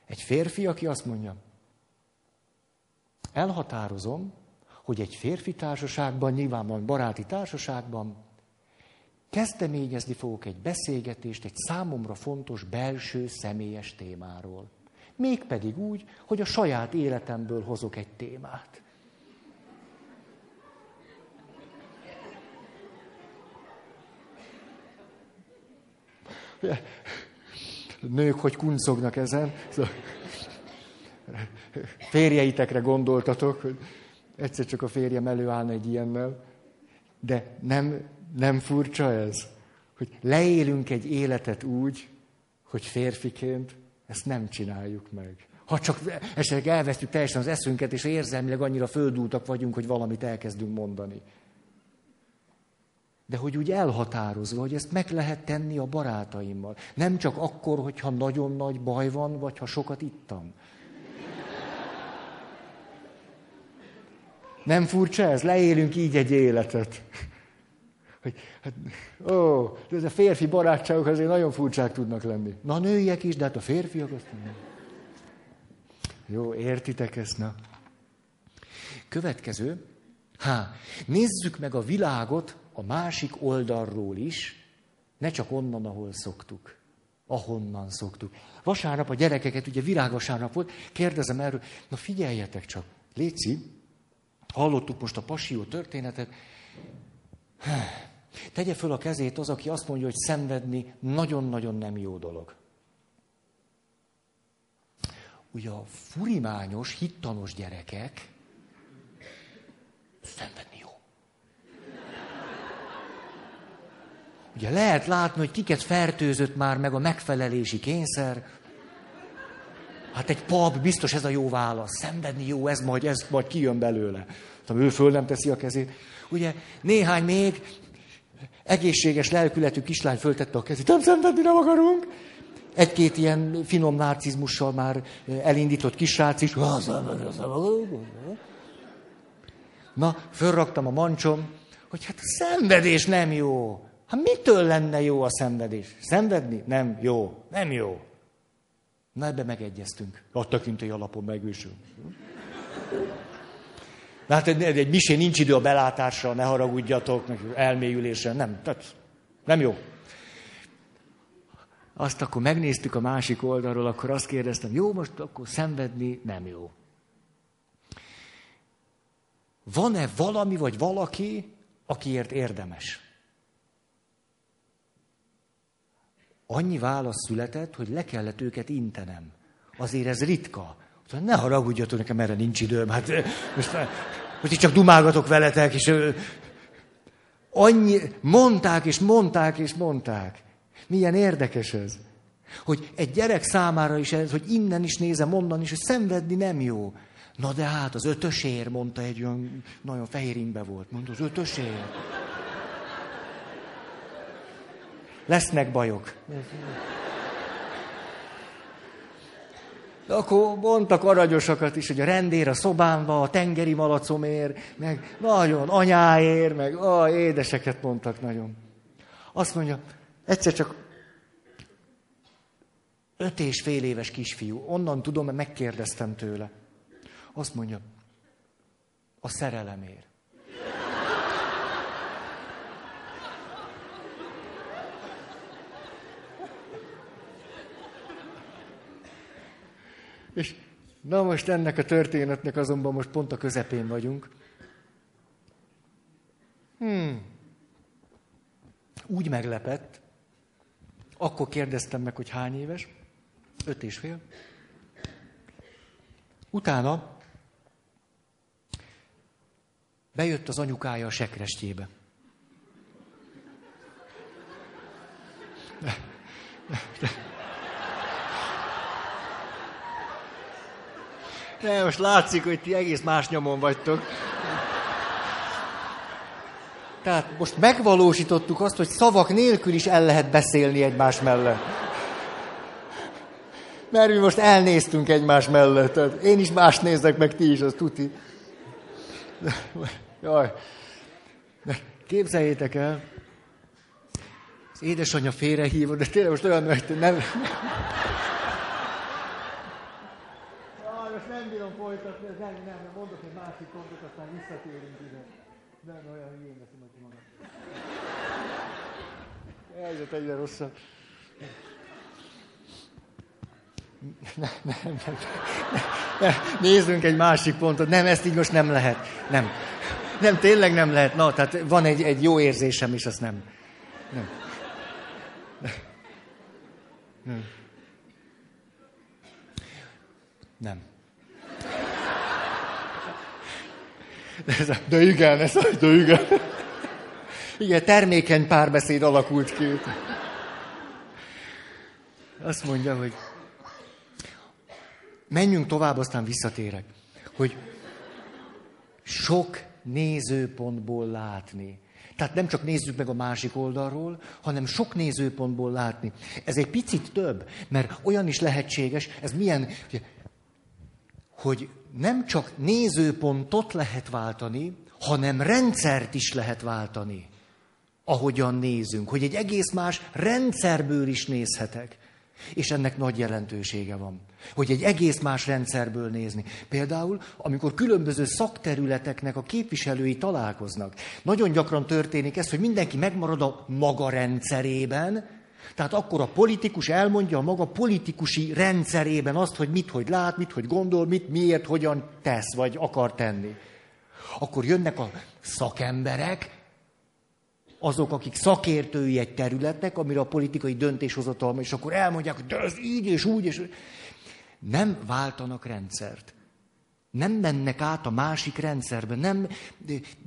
Egy férfi, aki azt mondja, elhatározom, hogy egy férfi társaságban, nyilvánvalóan baráti társaságban kezdeményezni fogok egy beszélgetést egy számomra fontos belső személyes témáról. Mégpedig úgy, hogy a saját életemből hozok egy témát. Nők, hogy kuncognak ezen. Férjeitekre gondoltatok, hogy egyszer csak a férjem előállna egy ilyennel. De nem, nem furcsa ez? Hogy leélünk egy életet úgy, hogy férfiként ezt nem csináljuk meg. Ha csak esetleg elvesztjük teljesen az eszünket, és érzelmileg annyira földúltak vagyunk, hogy valamit elkezdünk mondani. De hogy úgy elhatározva, hogy ezt meg lehet tenni a barátaimmal. Nem csak akkor, hogyha nagyon nagy baj van, vagy ha sokat ittam. Nem furcsa ez? Leélünk így egy életet. Hogy, hát, ó, de ez a férfi barátságok azért nagyon furcsák tudnak lenni. Na, a nőiek is, de hát a férfiak azt nem. Jó, értitek ezt, na? Következő. Há, nézzük meg a világot a másik oldalról is, ne csak onnan, ahol szoktuk. Ahonnan szoktuk. Vasárnap a gyerekeket, ugye virágvasárnap volt, kérdezem erről, na figyeljetek csak, Léci, hallottuk most a pasió történetet, tegye föl a kezét az, aki azt mondja, hogy szenvedni nagyon-nagyon nem jó dolog. Ugye a furimányos, hittanos gyerekek szenvedni Ugye lehet látni, hogy kiket fertőzött már meg a megfelelési kényszer. Hát egy pap, biztos ez a jó válasz. Szenvedni jó, ez majd, ez majd kijön belőle. Tehát ő föl nem teszi a kezét. Ugye néhány még egészséges lelkületű kislány föltette a kezét. Nem szenvedni nem akarunk. Egy-két ilyen finom narcizmussal már elindított kisrác is. Na, fölraktam a mancsom, hogy hát a szenvedés nem jó. Hát mitől lenne jó a szenvedés? Szenvedni? Nem jó. Nem jó. Na ebbe megegyeztünk. A tekintély alapon megősül. Hát egy, egy misé nincs idő a belátásra, ne haragudjatok, elmélyülésre. Nem, tehát nem jó. Azt akkor megnéztük a másik oldalról, akkor azt kérdeztem, jó, most akkor szenvedni nem jó. Van-e valami vagy valaki, akiért érdemes? Annyi válasz született, hogy le kellett őket intenem. Azért ez ritka. Ne haragudjatok nekem, erre nincs időm. Hát most, most itt csak dumálgatok veletek, és annyi, mondták és mondták és mondták. Milyen érdekes ez. Hogy egy gyerek számára is ez, hogy innen is nézem, onnan is, hogy szenvedni nem jó. Na de hát az ötösér, mondta egy olyan, nagyon fehér ingbe volt, mondta az ötösér. Lesznek bajok. De akkor mondtak aranyosakakat is, hogy a rendér a szobámba, a tengeri malacomért, meg nagyon anyáért, meg a édeseket mondtak nagyon. Azt mondja, egyszer csak öt és fél éves kisfiú, onnan tudom, mert megkérdeztem tőle. Azt mondja, a szerelemért. Na most ennek a történetnek azonban most pont a közepén vagyunk. Hmm. Úgy meglepett, akkor kérdeztem meg, hogy hány éves, öt és fél. Utána bejött az anyukája a sekrestjébe. Ne, most látszik, hogy ti egész más nyomon vagytok. Tehát most megvalósítottuk azt, hogy szavak nélkül is el lehet beszélni egymás mellett. Mert mi most elnéztünk egymás mellett. Tehát én is más nézek meg, ti is, az tuti. Jaj. Képzeljétek el, az édesanyja félrehívott, de tényleg most olyan, hogy nem... Jaj, most folytatni, nem, nem, nem, mondok egy másik pontot, aztán visszatérünk ide. Nem, olyan hülyén veszem, hogy magam. Helyzet egyre rosszabb. Nem, nem, nem. Nézzünk egy másik pontot. Nem, ezt így most nem lehet. Nem. Nem, tényleg nem lehet. Na, tehát van egy, egy jó érzésem is, azt nem. Nem. Nem. Nem. De, de igen, ez, de igen. Igen, termékeny párbeszéd alakult ki. Azt mondja, hogy menjünk tovább, aztán visszatérek. Hogy sok nézőpontból látni. Tehát nem csak nézzük meg a másik oldalról, hanem sok nézőpontból látni. Ez egy picit több, mert olyan is lehetséges, ez milyen, hogy nem csak nézőpontot lehet váltani, hanem rendszert is lehet váltani, ahogyan nézünk, hogy egy egész más rendszerből is nézhetek. És ennek nagy jelentősége van, hogy egy egész más rendszerből nézni. Például, amikor különböző szakterületeknek a képviselői találkoznak. Nagyon gyakran történik ez, hogy mindenki megmarad a maga rendszerében, tehát akkor a politikus elmondja a maga politikusi rendszerében azt, hogy mit, hogy lát, mit, hogy gondol, mit, miért, hogyan tesz, vagy akar tenni. Akkor jönnek a szakemberek, azok, akik szakértői egy területnek, amire a politikai döntéshozatalma, és akkor elmondják, hogy de ez így és úgy, és nem váltanak rendszert. Nem mennek át a másik rendszerbe, nem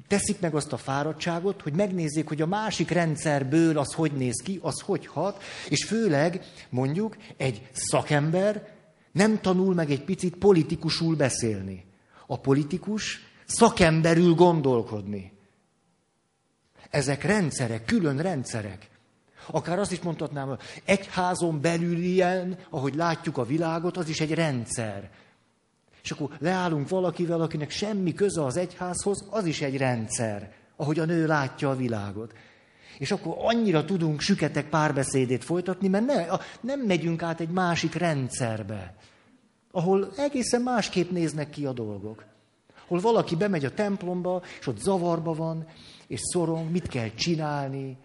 teszik meg azt a fáradtságot, hogy megnézzék, hogy a másik rendszerből az hogy néz ki, az hogy hat, és főleg mondjuk egy szakember nem tanul meg egy picit politikusul beszélni. A politikus szakemberül gondolkodni. Ezek rendszerek, külön rendszerek. Akár azt is mondhatnám, hogy egyházon belül ilyen, ahogy látjuk a világot, az is egy rendszer. És akkor leállunk valakivel, akinek semmi köze az egyházhoz, az is egy rendszer, ahogy a nő látja a világot. És akkor annyira tudunk süketek párbeszédét folytatni, mert ne, nem megyünk át egy másik rendszerbe, ahol egészen másképp néznek ki a dolgok. Hol valaki bemegy a templomba, és ott zavarba van, és szorong, mit kell csinálni,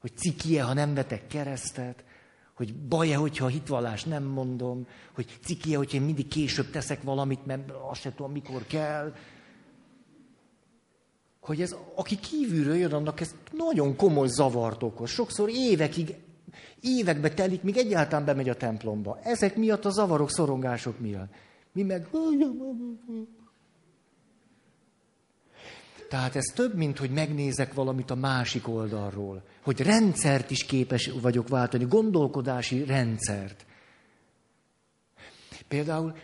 hogy cikie, ha nem vetek keresztet, hogy baj-e, hogyha a hitvallást nem mondom, hogy cikie, hogyha én mindig később teszek valamit, mert azt sem tudom, mikor kell. Hogy ez, aki kívülről jön, annak ez nagyon komoly zavart okoz. Sokszor évekig, évekbe telik, míg egyáltalán bemegy a templomba. Ezek miatt a zavarok, szorongások miatt. Mi meg... Tehát ez több, mint hogy megnézek valamit a másik oldalról. Hogy rendszert is képes vagyok váltani, gondolkodási rendszert. Például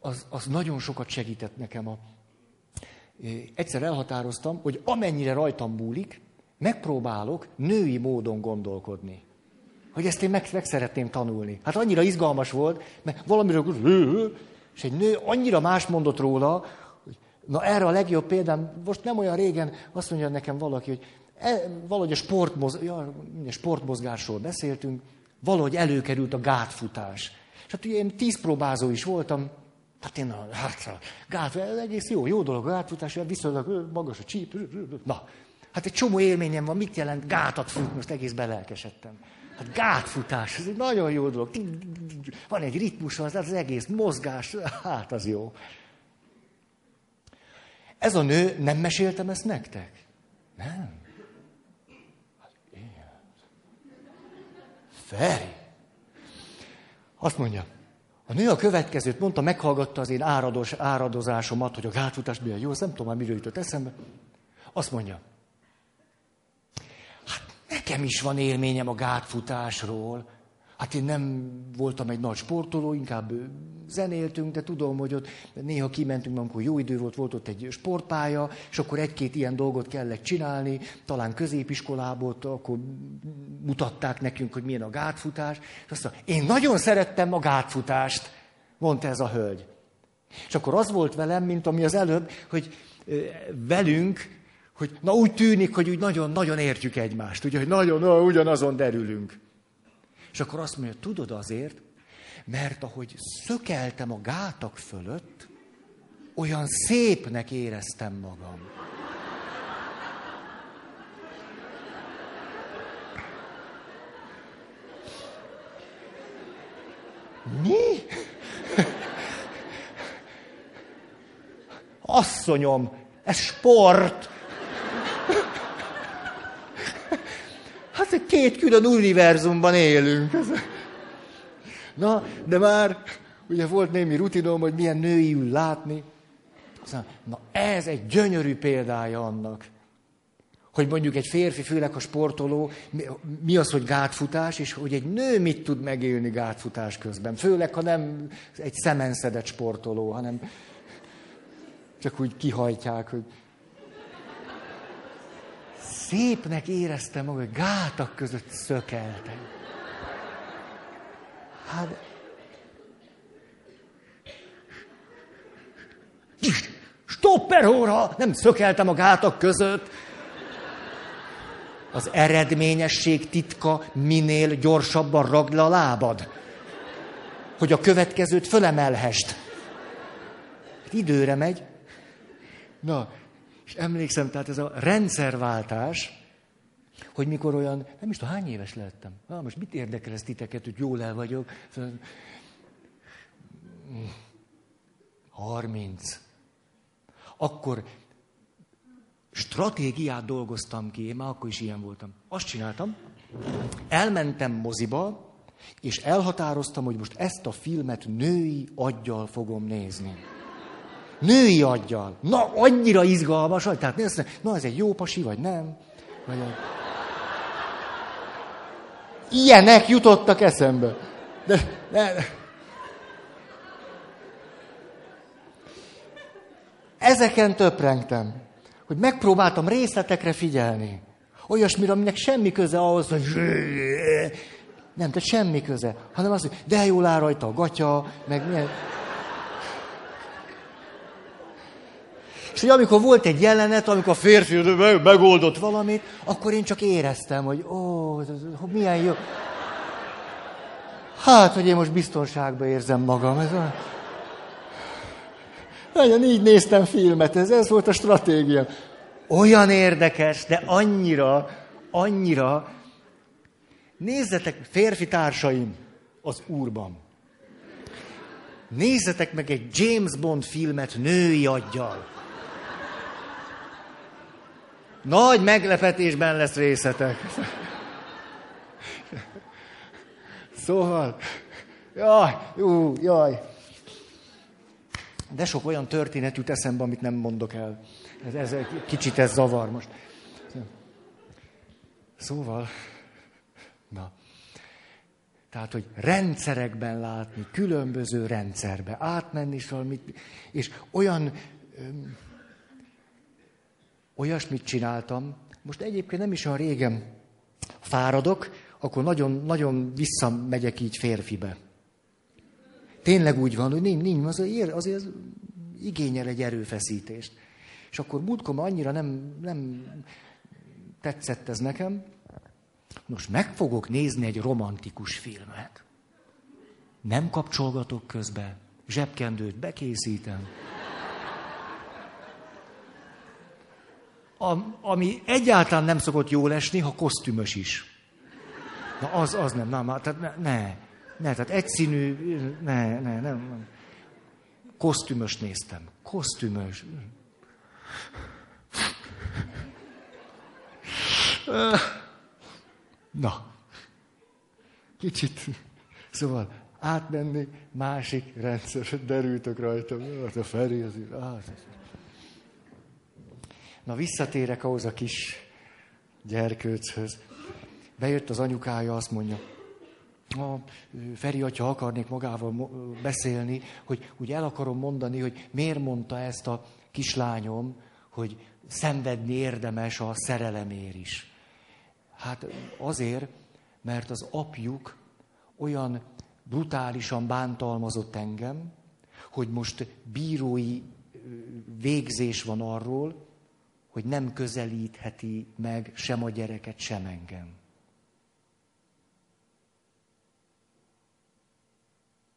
az, az nagyon sokat segített nekem. A, egyszer elhatároztam, hogy amennyire rajtam múlik, megpróbálok női módon gondolkodni. Hogy ezt én meg, meg szeretném tanulni. Hát annyira izgalmas volt, mert valamiről, és egy nő annyira más mondott róla, Na erre a legjobb példám, most nem olyan régen azt mondja nekem valaki, hogy e, valahogy a sportmoz, ja, sportmozgásról beszéltünk, valahogy előkerült a gátfutás. És hát ugye én tíz próbázó is voltam, hát én a, hát a gát, egész jó, jó dolog a gátfutás, viszonylag magas a csíp. Na, Hát egy csomó élményem van, mit jelent gátat fut, most egész belelkesedtem. Hát gátfutás, ez egy nagyon jó dolog. Van egy ritmus, az, az egész mozgás, hát az jó. Ez a nő, nem meséltem ezt nektek? Nem. Hát igen. Feri. Azt mondja, a nő a következőt mondta, meghallgatta az én árados, áradozásomat, hogy a gátfutás milyen jó, azt nem tudom már miről jutott eszembe. Azt mondja, hát nekem is van élményem a gátfutásról. Hát én nem voltam egy nagy sportoló, inkább zenéltünk, de tudom, hogy ott néha kimentünk, amikor jó idő volt, volt ott egy sportpálya, és akkor egy-két ilyen dolgot kellett csinálni, talán középiskolából, akkor mutatták nekünk, hogy milyen a gátfutás. És azt mondta, én nagyon szerettem a gátfutást, mondta ez a hölgy. És akkor az volt velem, mint ami az előbb, hogy velünk, hogy na úgy tűnik, hogy úgy nagyon-nagyon értjük egymást, ugye, hogy nagyon, na, ugyanazon derülünk. És akkor azt mondja, tudod azért, mert ahogy szökeltem a gátak fölött, olyan szépnek éreztem magam. Mi? Asszonyom, ez sport. Hát két külön univerzumban élünk. Na, de már ugye volt némi rutinom, hogy milyen női ül látni. Na, ez egy gyönyörű példája annak, hogy mondjuk egy férfi, főleg a sportoló, mi az, hogy gátfutás, és hogy egy nő mit tud megélni gátfutás közben. Főleg, ha nem egy szemenszedett sportoló, hanem csak úgy kihajtják, hogy szépnek éreztem magam, gátak között szökeltem. Hát... Stopper óra! Nem szökeltem a gátak között. Az eredményesség titka minél gyorsabban ragd le a lábad. Hogy a következőt fölemelhest. Időre megy. Na, és emlékszem, tehát ez a rendszerváltás, hogy mikor olyan, nem is tudom, hány éves lettem. Ah, most mit érdekel ez titeket, hogy jól el vagyok? 30. Akkor stratégiát dolgoztam ki, én már akkor is ilyen voltam. Azt csináltam, elmentem moziba, és elhatároztam, hogy most ezt a filmet női aggyal fogom nézni. Női aggyal. Na, annyira izgalmas, hogy tehát nézd, na ez egy jó pasi, vagy nem? Vagy egy... Ilyenek jutottak eszembe. De, de, de. Ezeken töprengtem, hogy megpróbáltam részletekre figyelni. Olyasmire, aminek semmi köze ahhoz, hogy nem, tehát semmi köze, hanem az, hogy de jól áll rajta a gatya, meg milyen... És hogy amikor volt egy jelenet, amikor a férfi megoldott valamit, akkor én csak éreztem, hogy ó, milyen jó. Hát, hogy én most biztonságban érzem magam. Ez a... Nagyon így néztem filmet, ez, ez volt a stratégia. Olyan érdekes, de annyira, annyira. Nézzetek, férfi társaim, az Úrban. Nézzetek meg egy James Bond filmet női aggyal. Nagy meglepetésben lesz részletek. Szóval, jaj, jú, jaj. De sok olyan történet jut eszembe, amit nem mondok el. Ez, ez kicsit ez zavar most. Szóval, na, tehát, hogy rendszerekben látni, különböző rendszerbe, átmenni valamit, és olyan olyasmit csináltam, most egyébként nem is olyan régen fáradok, akkor nagyon, nagyon visszamegyek így férfibe. Tényleg úgy van, hogy nincs, nincs azért, azért igényel egy erőfeszítést. És akkor múltkor annyira nem, nem tetszett ez nekem, most meg fogok nézni egy romantikus filmet. Nem kapcsolgatok közbe, zsebkendőt bekészítem. Ami egyáltalán nem szokott jól esni, ha kosztümös is. Na az, az nem, na, na tehát ne, ne, ne, tehát egyszínű, ne, ne, nem, nem. Kosztümös néztem. Kosztümös. Na, kicsit, szóval átmenni, másik rendszer, derültök rajta, a Feri az át. Na, visszatérek ahhoz a kis gyerkőchöz. Bejött az anyukája, azt mondja, a Feri atya akarnék magával beszélni, hogy úgy el akarom mondani, hogy miért mondta ezt a kislányom, hogy szenvedni érdemes a szerelemér is. Hát azért, mert az apjuk olyan brutálisan bántalmazott engem, hogy most bírói végzés van arról, hogy nem közelítheti meg sem a gyereket, sem engem.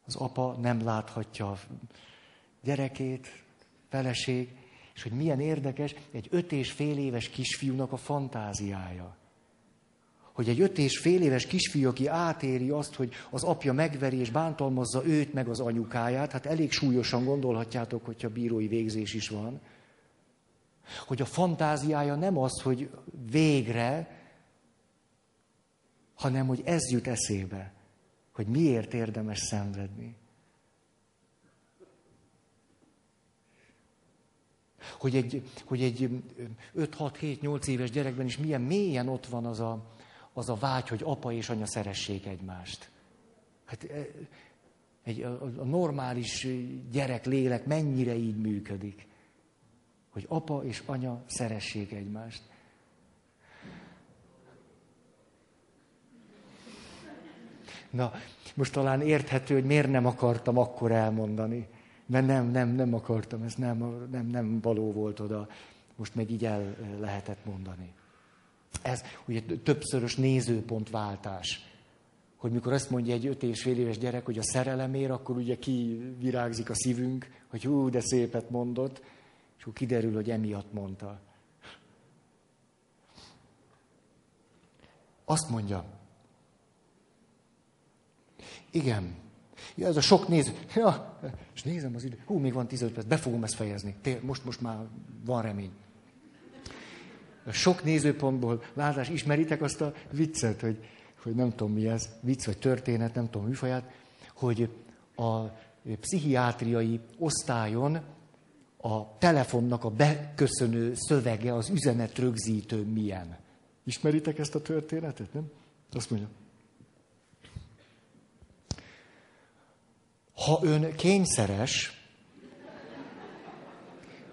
Az apa nem láthatja a gyerekét, feleség, és hogy milyen érdekes, egy öt és fél éves kisfiúnak a fantáziája. Hogy egy öt és fél éves kisfiú, aki átéri azt, hogy az apja megveri és bántalmazza őt meg az anyukáját, hát elég súlyosan gondolhatjátok, hogyha bírói végzés is van, hogy a fantáziája nem az, hogy végre, hanem hogy ez jut eszébe, hogy miért érdemes szenvedni. Hogy egy, hogy egy 5-6-7-8 éves gyerekben is milyen mélyen ott van az a, az a vágy, hogy apa és anya szeressék egymást. Hát egy, a, a normális gyerek lélek mennyire így működik hogy apa és anya szeressék egymást. Na, most talán érthető, hogy miért nem akartam akkor elmondani. Mert nem, nem, nem akartam, ez nem, nem, nem való volt oda. Most meg így el lehetett mondani. Ez ugye többszörös nézőpontváltás. Hogy mikor azt mondja egy öt és fél éves gyerek, hogy a szerelemér, akkor ugye kivirágzik a szívünk, hogy hú, de szépet mondott. Akkor kiderül, hogy emiatt mondta. Azt mondja, igen, ja, ez a sok néző, ja, és nézem az idő, hú, még van 15 perc, be fogom ezt fejezni, Té, most, most már van remény. A sok nézőpontból látás, ismeritek azt a viccet, hogy, hogy nem tudom mi ez, vicc vagy történet, nem tudom műfaját, hogy a pszichiátriai osztályon a telefonnak a beköszönő szövege, az üzenet rögzítő milyen. Ismeritek ezt a történetet, nem? Azt mondja. Ha ön kényszeres,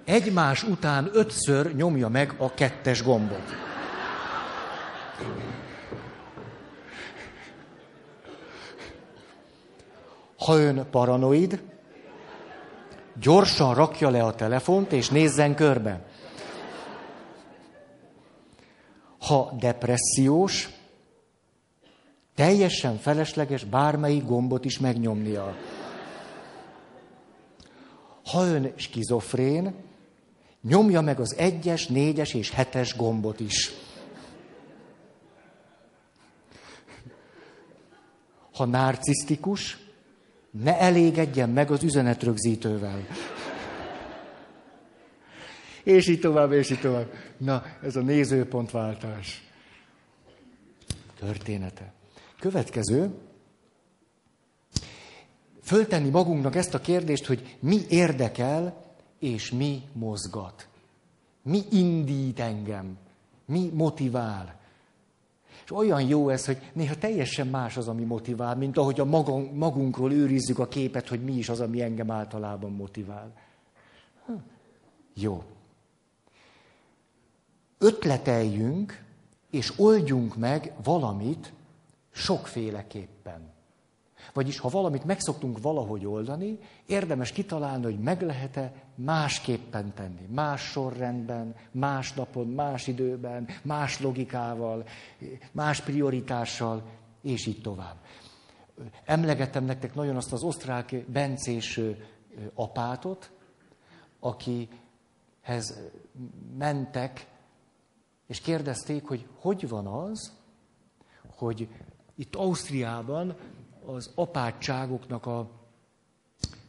egymás után ötször nyomja meg a kettes gombot. Ha ön paranoid, Gyorsan rakja le a telefont, és nézzen körbe. Ha depressziós, teljesen felesleges bármelyik gombot is megnyomnia. Ha ön skizofrén, nyomja meg az egyes, négyes és hetes gombot is. Ha narcisztikus, ne elégedjen meg az üzenetrögzítővel. És így tovább, és így tovább. Na, ez a nézőpontváltás. Története. Következő. Föltenni magunknak ezt a kérdést, hogy mi érdekel, és mi mozgat. Mi indít engem? Mi motivál? És olyan jó ez, hogy néha teljesen más az, ami motivál, mint ahogy a magunk, magunkról őrizzük a képet, hogy mi is az, ami engem általában motivál. Jó. Ötleteljünk, és oldjunk meg valamit sokféleképpen. Vagyis, ha valamit megszoktunk valahogy oldani, érdemes kitalálni, hogy meg lehet-e másképpen tenni. Más sorrendben, más napon, más időben, más logikával, más prioritással, és így tovább. Emlegettem nektek nagyon azt az osztrák bencés apátot, akihez mentek És kérdezték, hogy hogy van az, hogy itt Ausztriában az apátságoknak a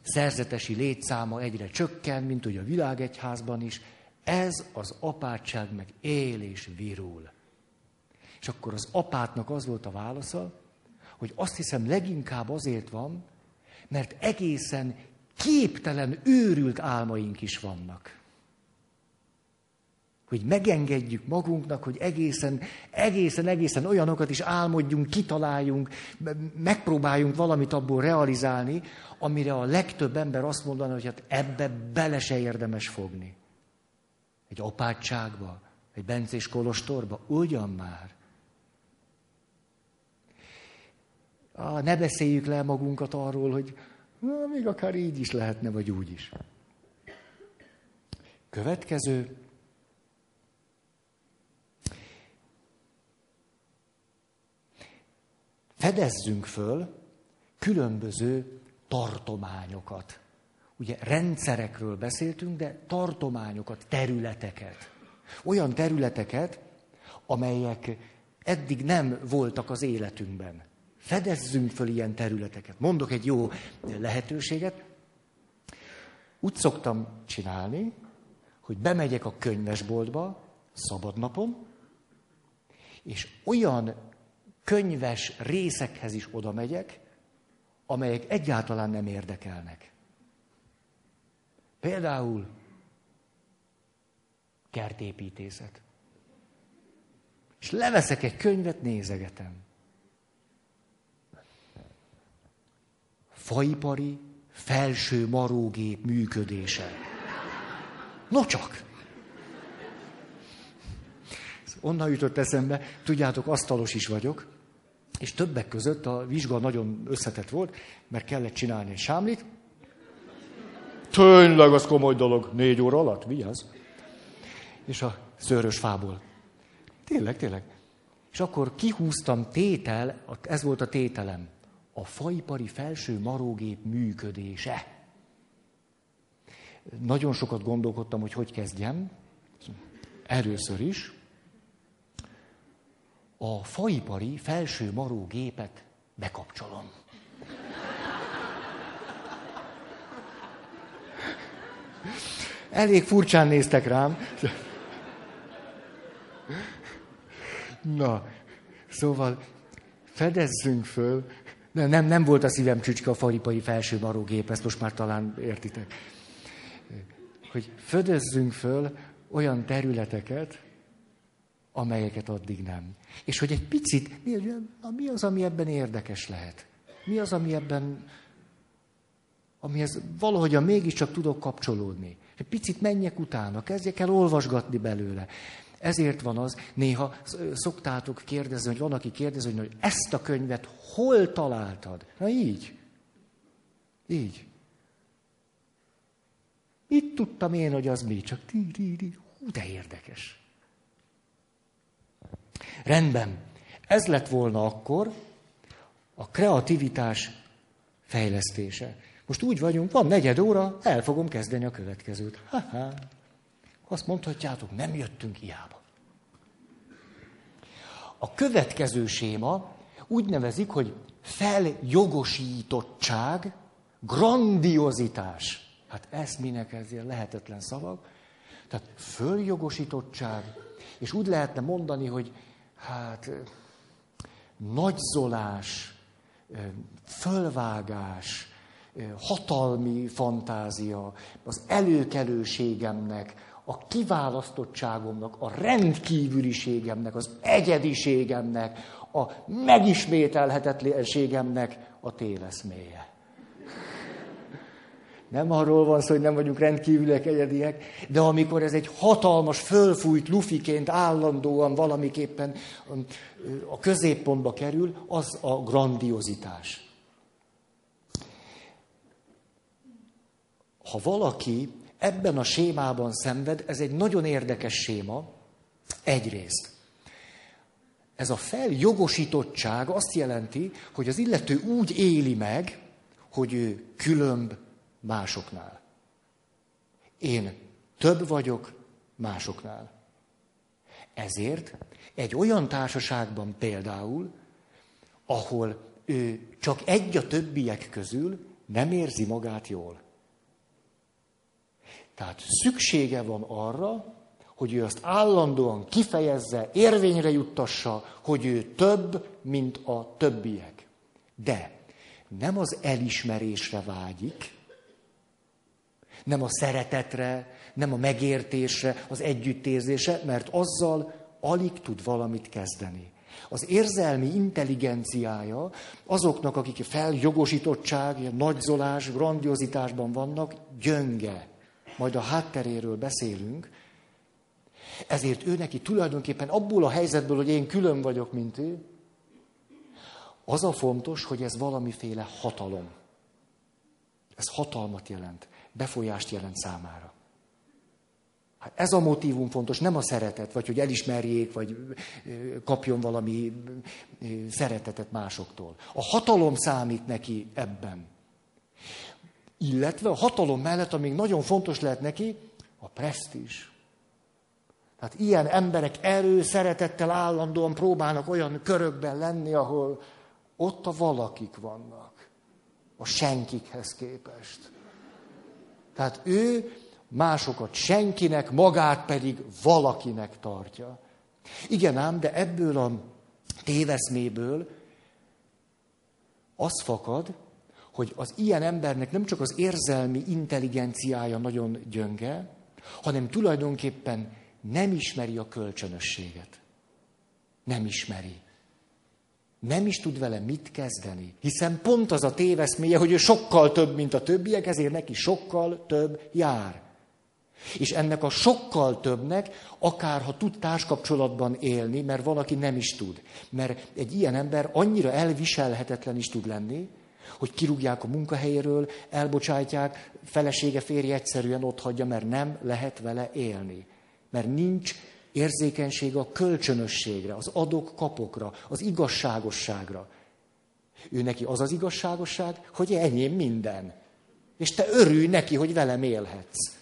szerzetesi létszáma egyre csökken, mint ugye a világegyházban is. Ez az apátság meg él és virul. És akkor az apátnak az volt a válasza, hogy azt hiszem leginkább azért van, mert egészen képtelen, őrült álmaink is vannak. Hogy megengedjük magunknak, hogy egészen, egészen, egészen olyanokat is álmodjunk, kitaláljunk, megpróbáljunk valamit abból realizálni, amire a legtöbb ember azt mondaná, hogy hát ebbe bele se érdemes fogni. Egy apátságba, egy bencés kolostorba, ugyan már. Ah, ne beszéljük le magunkat arról, hogy na, még akár így is lehetne, vagy úgy is. Következő. Fedezzünk föl különböző tartományokat. Ugye rendszerekről beszéltünk, de tartományokat, területeket. Olyan területeket, amelyek eddig nem voltak az életünkben. Fedezzünk föl ilyen területeket. Mondok egy jó lehetőséget. Úgy szoktam csinálni, hogy bemegyek a könyvesboltba szabadnapon, és olyan könyves részekhez is oda megyek, amelyek egyáltalán nem érdekelnek. Például kertépítészet. És leveszek egy könyvet, nézegetem. faipari felső marógép működése. No csak! Onnan jutott eszembe, tudjátok, asztalos is vagyok, és többek között a vizsga nagyon összetett volt, mert kellett csinálni egy sámlit. Tényleg, az komoly dolog, négy óra alatt, vigyázz. És a szőrös fából. Tényleg, tényleg. És akkor kihúztam tétel, ez volt a tételem a faipari felső marógép működése. Nagyon sokat gondolkodtam, hogy hogy kezdjem. Először is a faipari felső marógépet bekapcsolom. Elég furcsán néztek rám. Na, szóval fedezzünk föl nem, nem, nem volt a szívem csücske a faripai felső marógép, ezt most már talán értitek. Hogy födözzünk föl olyan területeket, amelyeket addig nem. És hogy egy picit, mi az, ami ebben érdekes lehet? Mi az, ami ebben, amihez valahogyan mégiscsak tudok kapcsolódni? Egy picit menjek utána, kezdjek el olvasgatni belőle. Ezért van az, néha szoktátok kérdezni, hogy van, aki kérdezi, hogy ezt a könyvet hol találtad? Na így. Így. Itt tudtam én, hogy az mi, csak tí, tí, tí. Hú, de érdekes. Rendben. Ez lett volna akkor a kreativitás fejlesztése. Most úgy vagyunk, van negyed óra, el fogom kezdeni a következőt. Ha-ha. Azt mondhatjátok, nem jöttünk hiába. A következő séma úgy nevezik, hogy feljogosítottság, grandiozitás. Hát ezt minek ezért lehetetlen szavak. Tehát följogosítottság, és úgy lehetne mondani, hogy hát nagyzolás, fölvágás, hatalmi fantázia, az előkelőségemnek, a kiválasztottságomnak, a rendkívüliségemnek, az egyediségemnek, a megismételhetetlenségemnek a téleszméje. Nem arról van szó, hogy nem vagyunk rendkívüliek, egyediek, de amikor ez egy hatalmas, fölfújt lufiként állandóan valamiképpen a középpontba kerül, az a grandiozitás. Ha valaki ebben a sémában szenved, ez egy nagyon érdekes séma, egyrészt. Ez a feljogosítottság azt jelenti, hogy az illető úgy éli meg, hogy ő különb másoknál. Én több vagyok másoknál. Ezért egy olyan társaságban például, ahol ő csak egy a többiek közül nem érzi magát jól. Tehát szüksége van arra, hogy ő azt állandóan kifejezze, érvényre juttassa, hogy ő több, mint a többiek. De nem az elismerésre vágyik, nem a szeretetre, nem a megértésre, az együttérzésre, mert azzal alig tud valamit kezdeni. Az érzelmi intelligenciája azoknak, akik feljogosítottság, nagyzolás, grandiozitásban vannak, gyönge. Majd a hátteréről beszélünk. Ezért ő neki tulajdonképpen abból a helyzetből, hogy én külön vagyok, mint ő, az a fontos, hogy ez valamiféle hatalom. Ez hatalmat jelent, befolyást jelent számára. Hát ez a motivum fontos, nem a szeretet, vagy hogy elismerjék, vagy kapjon valami szeretetet másoktól. A hatalom számít neki ebben. Illetve a hatalom mellett, amíg nagyon fontos lehet neki, a presztis. Tehát ilyen emberek erő, szeretettel állandóan próbálnak olyan körökben lenni, ahol ott a valakik vannak. A senkikhez képest. Tehát ő másokat senkinek, magát pedig valakinek tartja. Igen ám, de ebből a téveszméből az fakad, hogy az ilyen embernek nem csak az érzelmi intelligenciája nagyon gyönge, hanem tulajdonképpen nem ismeri a kölcsönösséget. Nem ismeri. Nem is tud vele mit kezdeni. Hiszen pont az a téveszméje, hogy ő sokkal több, mint a többiek, ezért neki sokkal több jár. És ennek a sokkal többnek, akár ha tud társkapcsolatban élni, mert valaki nem is tud. Mert egy ilyen ember annyira elviselhetetlen is tud lenni, hogy kirúgják a munkahelyéről, elbocsátják, felesége, férje egyszerűen ott hagyja, mert nem lehet vele élni. Mert nincs érzékenység a kölcsönösségre, az adok-kapokra, az igazságosságra. Ő neki az az igazságosság, hogy enyém minden. És te örülj neki, hogy velem élhetsz.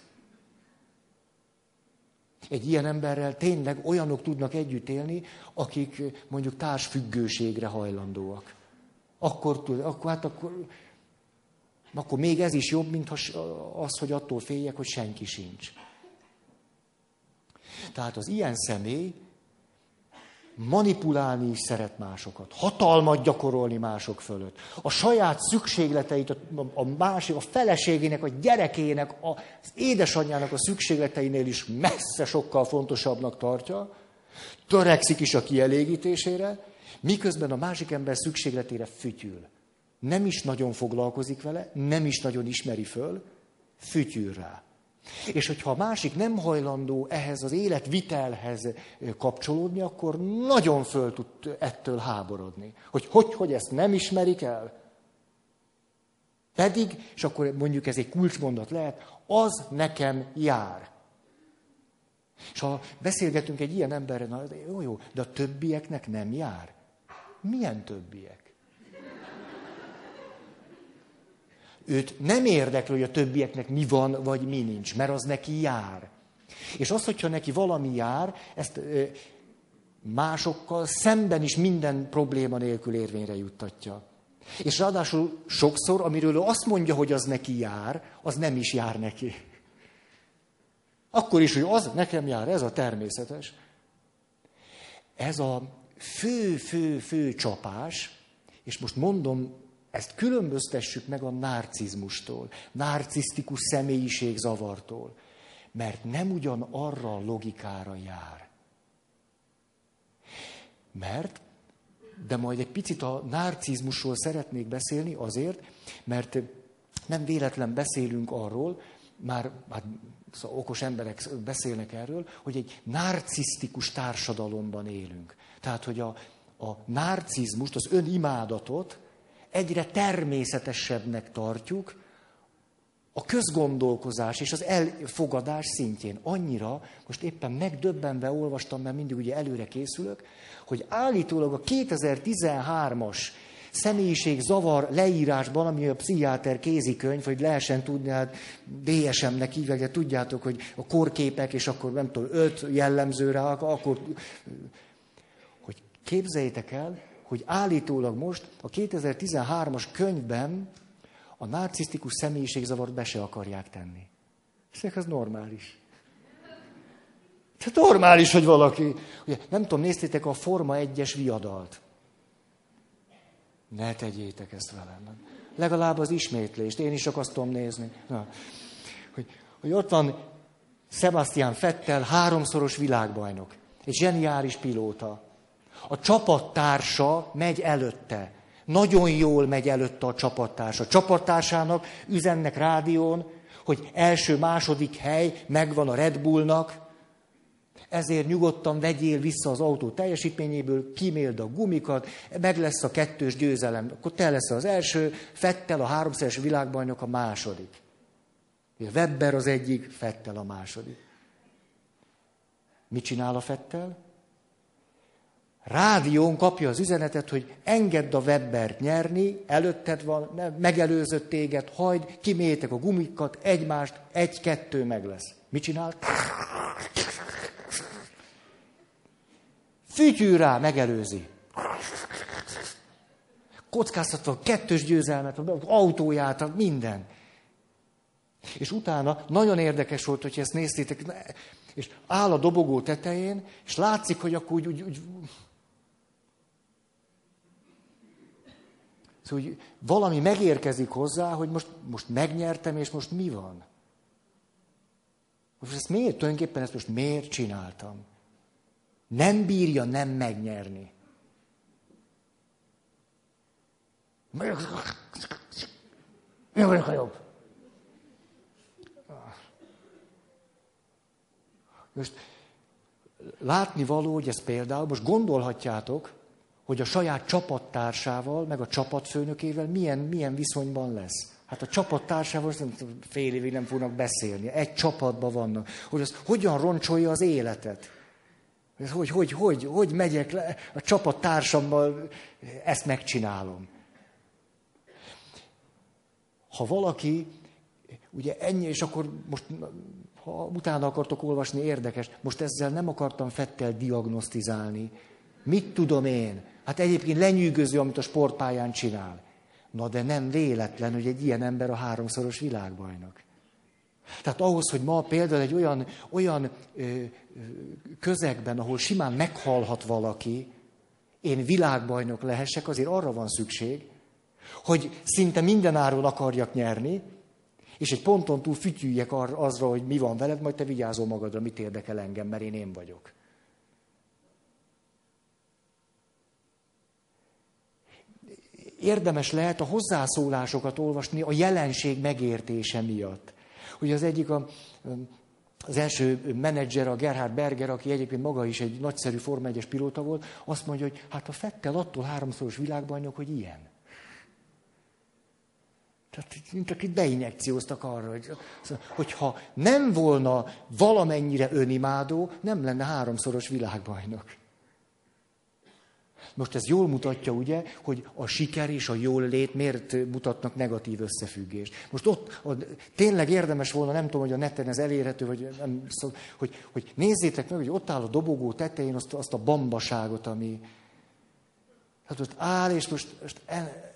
Egy ilyen emberrel tényleg olyanok tudnak együtt élni, akik mondjuk társfüggőségre hajlandóak. Akkor, tud, akkor, hát akkor, akkor még ez is jobb, mint az, hogy attól féljek, hogy senki sincs. Tehát az ilyen személy manipulálni is szeret másokat, hatalmat gyakorolni mások fölött. A saját szükségleteit, a, a másik, a feleségének, a gyerekének, az édesanyjának a szükségleteinél is messze sokkal fontosabbnak tartja, törekszik is a kielégítésére, miközben a másik ember szükségletére fütyül. Nem is nagyon foglalkozik vele, nem is nagyon ismeri föl, fütyül rá. És hogyha a másik nem hajlandó ehhez az életvitelhez kapcsolódni, akkor nagyon föl tud ettől háborodni. Hogy hogy, hogy ezt nem ismerik el? Pedig, és akkor mondjuk ez egy kulcsmondat lehet, az nekem jár. És ha beszélgetünk egy ilyen emberrel, na, jó, jó, de a többieknek nem jár. Milyen többiek? Őt nem érdekli, hogy a többieknek mi van, vagy mi nincs, mert az neki jár. És az, hogyha neki valami jár, ezt másokkal szemben is minden probléma nélkül érvényre juttatja. És ráadásul sokszor, amiről ő azt mondja, hogy az neki jár, az nem is jár neki. Akkor is, hogy az nekem jár, ez a természetes. Ez a fő-fő-fő csapás, és most mondom ezt különböztessük meg a narcizmustól, narcisztikus személyiségzavartól, mert nem ugyan arra a logikára jár. Mert, de majd egy picit a narcizmusról szeretnék beszélni azért, mert nem véletlen beszélünk arról, már hát, szóval okos emberek beszélnek erről, hogy egy narcisztikus társadalomban élünk. Tehát, hogy a, a narcizmust, az önimádatot egyre természetesebbnek tartjuk a közgondolkozás és az elfogadás szintjén. Annyira, most éppen megdöbbenve olvastam, mert mindig ugye előre készülök, hogy állítólag a 2013-as személyiség zavar leírásban, ami a pszichiáter kézikönyv, hogy lehessen tudni, hát DSM-nek hívják, de tudjátok, hogy a korképek, és akkor nem tudom, öt jellemzőre, akkor, hogy képzeljétek el, hogy állítólag most a 2013-as könyvben a narcisztikus személyiségzavart be se akarják tenni. Szerintem ez normális. Tehát normális, hogy valaki... Ugye, nem tudom, néztétek a Forma 1-es viadalt. Ne tegyétek ezt velem. Legalább az ismétlést. Én is akasztom nézni. Na. Hogy, hogy ott van Sebastian Fettel, háromszoros világbajnok. Egy zseniális pilóta. A csapattársa megy előtte. Nagyon jól megy előtte a csapattársa. A csapattársának üzennek rádión, hogy első, második hely megvan a Red Bullnak, ezért nyugodtan vegyél vissza az autó teljesítményéből, kiméld a gumikat, meg lesz a kettős győzelem. Akkor te leszel az első, Fettel a háromszeres világbajnok a második. Webber az egyik, Fettel a második. Mit csinál a Fettel? Rádión kapja az üzenetet, hogy engedd a Webbert nyerni, előtted van, megelőzött téged, hagyd, kimétek a gumikat, egymást, egy-kettő meg lesz. Mit csinál? Fütyül rá, megelőzi. Kockáztatva kettős győzelmet, az autóját, minden. És utána nagyon érdekes volt, hogy ezt néztétek, és áll a dobogó tetején, és látszik, hogy akkor úgy, úgy, úgy Szóval, hogy valami megérkezik hozzá, hogy most, most megnyertem, és most mi van? Most ezt miért, tulajdonképpen ezt most miért csináltam? Nem bírja nem megnyerni. Mi vagyok a jobb? Most látni való, hogy ez például, most gondolhatjátok, hogy a saját csapattársával, meg a csapatfőnökével milyen, milyen viszonyban lesz. Hát a csapattársával fél évig nem fognak beszélni. Egy csapatban vannak. Hogy az hogyan roncsolja az életet. Hogy, hogy, hogy, hogy megyek le a csapattársammal, ezt megcsinálom. Ha valaki, ugye ennyi, és akkor most, ha utána akartok olvasni, érdekes, most ezzel nem akartam Fettel diagnosztizálni. Mit tudom én? Hát egyébként lenyűgöző, amit a sportpályán csinál. Na de nem véletlen, hogy egy ilyen ember a háromszoros világbajnok. Tehát ahhoz, hogy ma például egy olyan, olyan ö, közegben, ahol simán meghalhat valaki, én világbajnok lehessek, azért arra van szükség, hogy szinte minden áron akarjak nyerni, és egy ponton túl fütyüljek azra, hogy mi van veled, majd te vigyázol magadra, mit érdekel engem, mert én én vagyok. Érdemes lehet a hozzászólásokat olvasni a jelenség megértése miatt. Ugye az egyik a, az első menedzser, a Gerhard Berger, aki egyébként maga is egy nagyszerű Forma 1 pilóta volt, azt mondja, hogy hát a Fettel attól háromszoros világbajnok, hogy ilyen. Tehát, mint akit beinjekcióztak arra, hogy, hogyha nem volna valamennyire önimádó, nem lenne háromszoros világbajnok. Most ez jól mutatja, ugye, hogy a siker és a jól lét miért mutatnak negatív összefüggést. Most ott, ott tényleg érdemes volna, nem tudom, hogy a neten ez elérhető, vagy nem, szó, hogy, hogy nézzétek meg, hogy ott áll a dobogó tetején azt, azt a bambaságot, ami... Hát ott áll, és most, most el,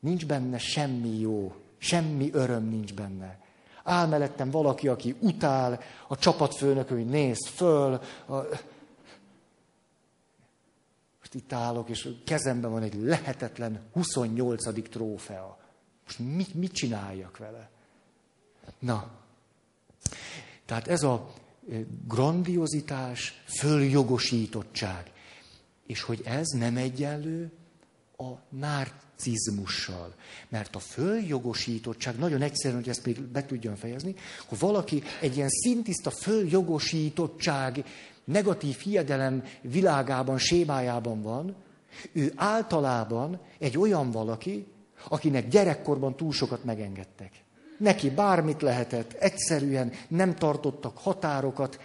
nincs benne semmi jó, semmi öröm nincs benne. Áll mellettem valaki, aki utál, a csapatfőnök, hogy néz föl, a, itt állok, és kezemben van egy lehetetlen 28. trófea. Most mit, mit csináljak vele? Na, tehát ez a grandiozitás, följogosítottság. És hogy ez nem egyenlő a narcizmussal. Mert a följogosítottság, nagyon egyszerűen, hogy ezt még be tudjam fejezni, hogy valaki egy ilyen szintiszta följogosítottság negatív hiedelem világában, sémájában van, ő általában egy olyan valaki, akinek gyerekkorban túl sokat megengedtek. Neki bármit lehetett, egyszerűen nem tartottak határokat,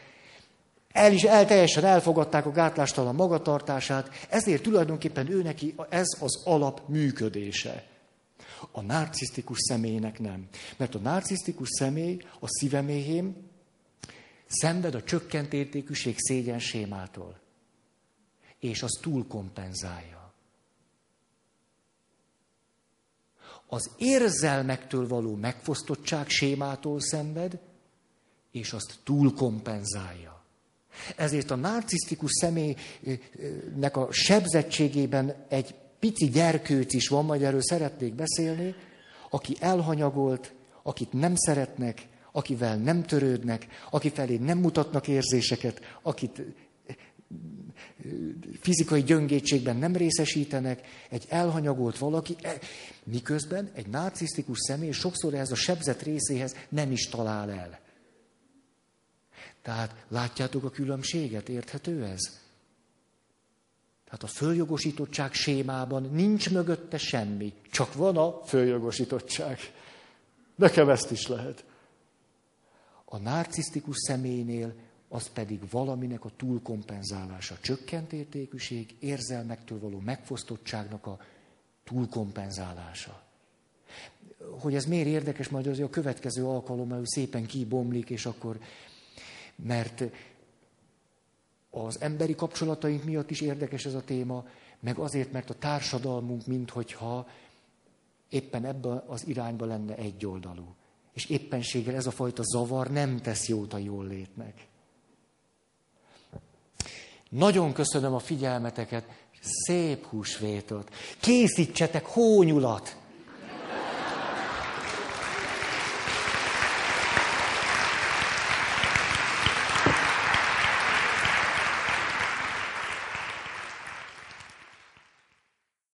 El is el, teljesen elfogadták a gátlástalan magatartását, ezért tulajdonképpen ő neki ez az alap működése. A narcisztikus személynek nem. Mert a narcisztikus személy a szíveméhém szenved a csökkent értékűség szégyen sémától. És az túl kompenzálja. Az érzelmektől való megfosztottság sémától szenved, és azt túl kompenzálja. Ezért a narcisztikus személynek a sebzettségében egy pici gyerkőc is van, majd erről szeretnék beszélni, aki elhanyagolt, akit nem szeretnek, akivel nem törődnek, aki felé nem mutatnak érzéseket, akit fizikai gyöngétségben nem részesítenek, egy elhanyagolt valaki, e, miközben egy narcisztikus személy sokszor ez a sebzett részéhez nem is talál el. Tehát látjátok a különbséget, érthető ez? Tehát a följogosítottság sémában nincs mögötte semmi, csak van a följogosítottság. Nekem ezt is lehet. A narcisztikus személynél az pedig valaminek a túlkompenzálása. Csökkent értékűség, érzelmektől való megfosztottságnak a túlkompenzálása. Hogy ez miért érdekes, majd azért a következő alkalommal szépen kibomlik, és akkor mert az emberi kapcsolataink miatt is érdekes ez a téma, meg azért, mert a társadalmunk minthogyha éppen ebbe az irányba lenne egyoldalú. És éppenséggel ez a fajta zavar nem tesz jót a jól létnek. Nagyon köszönöm a figyelmeteket, szép húsvétot. Készítsetek hónyulat!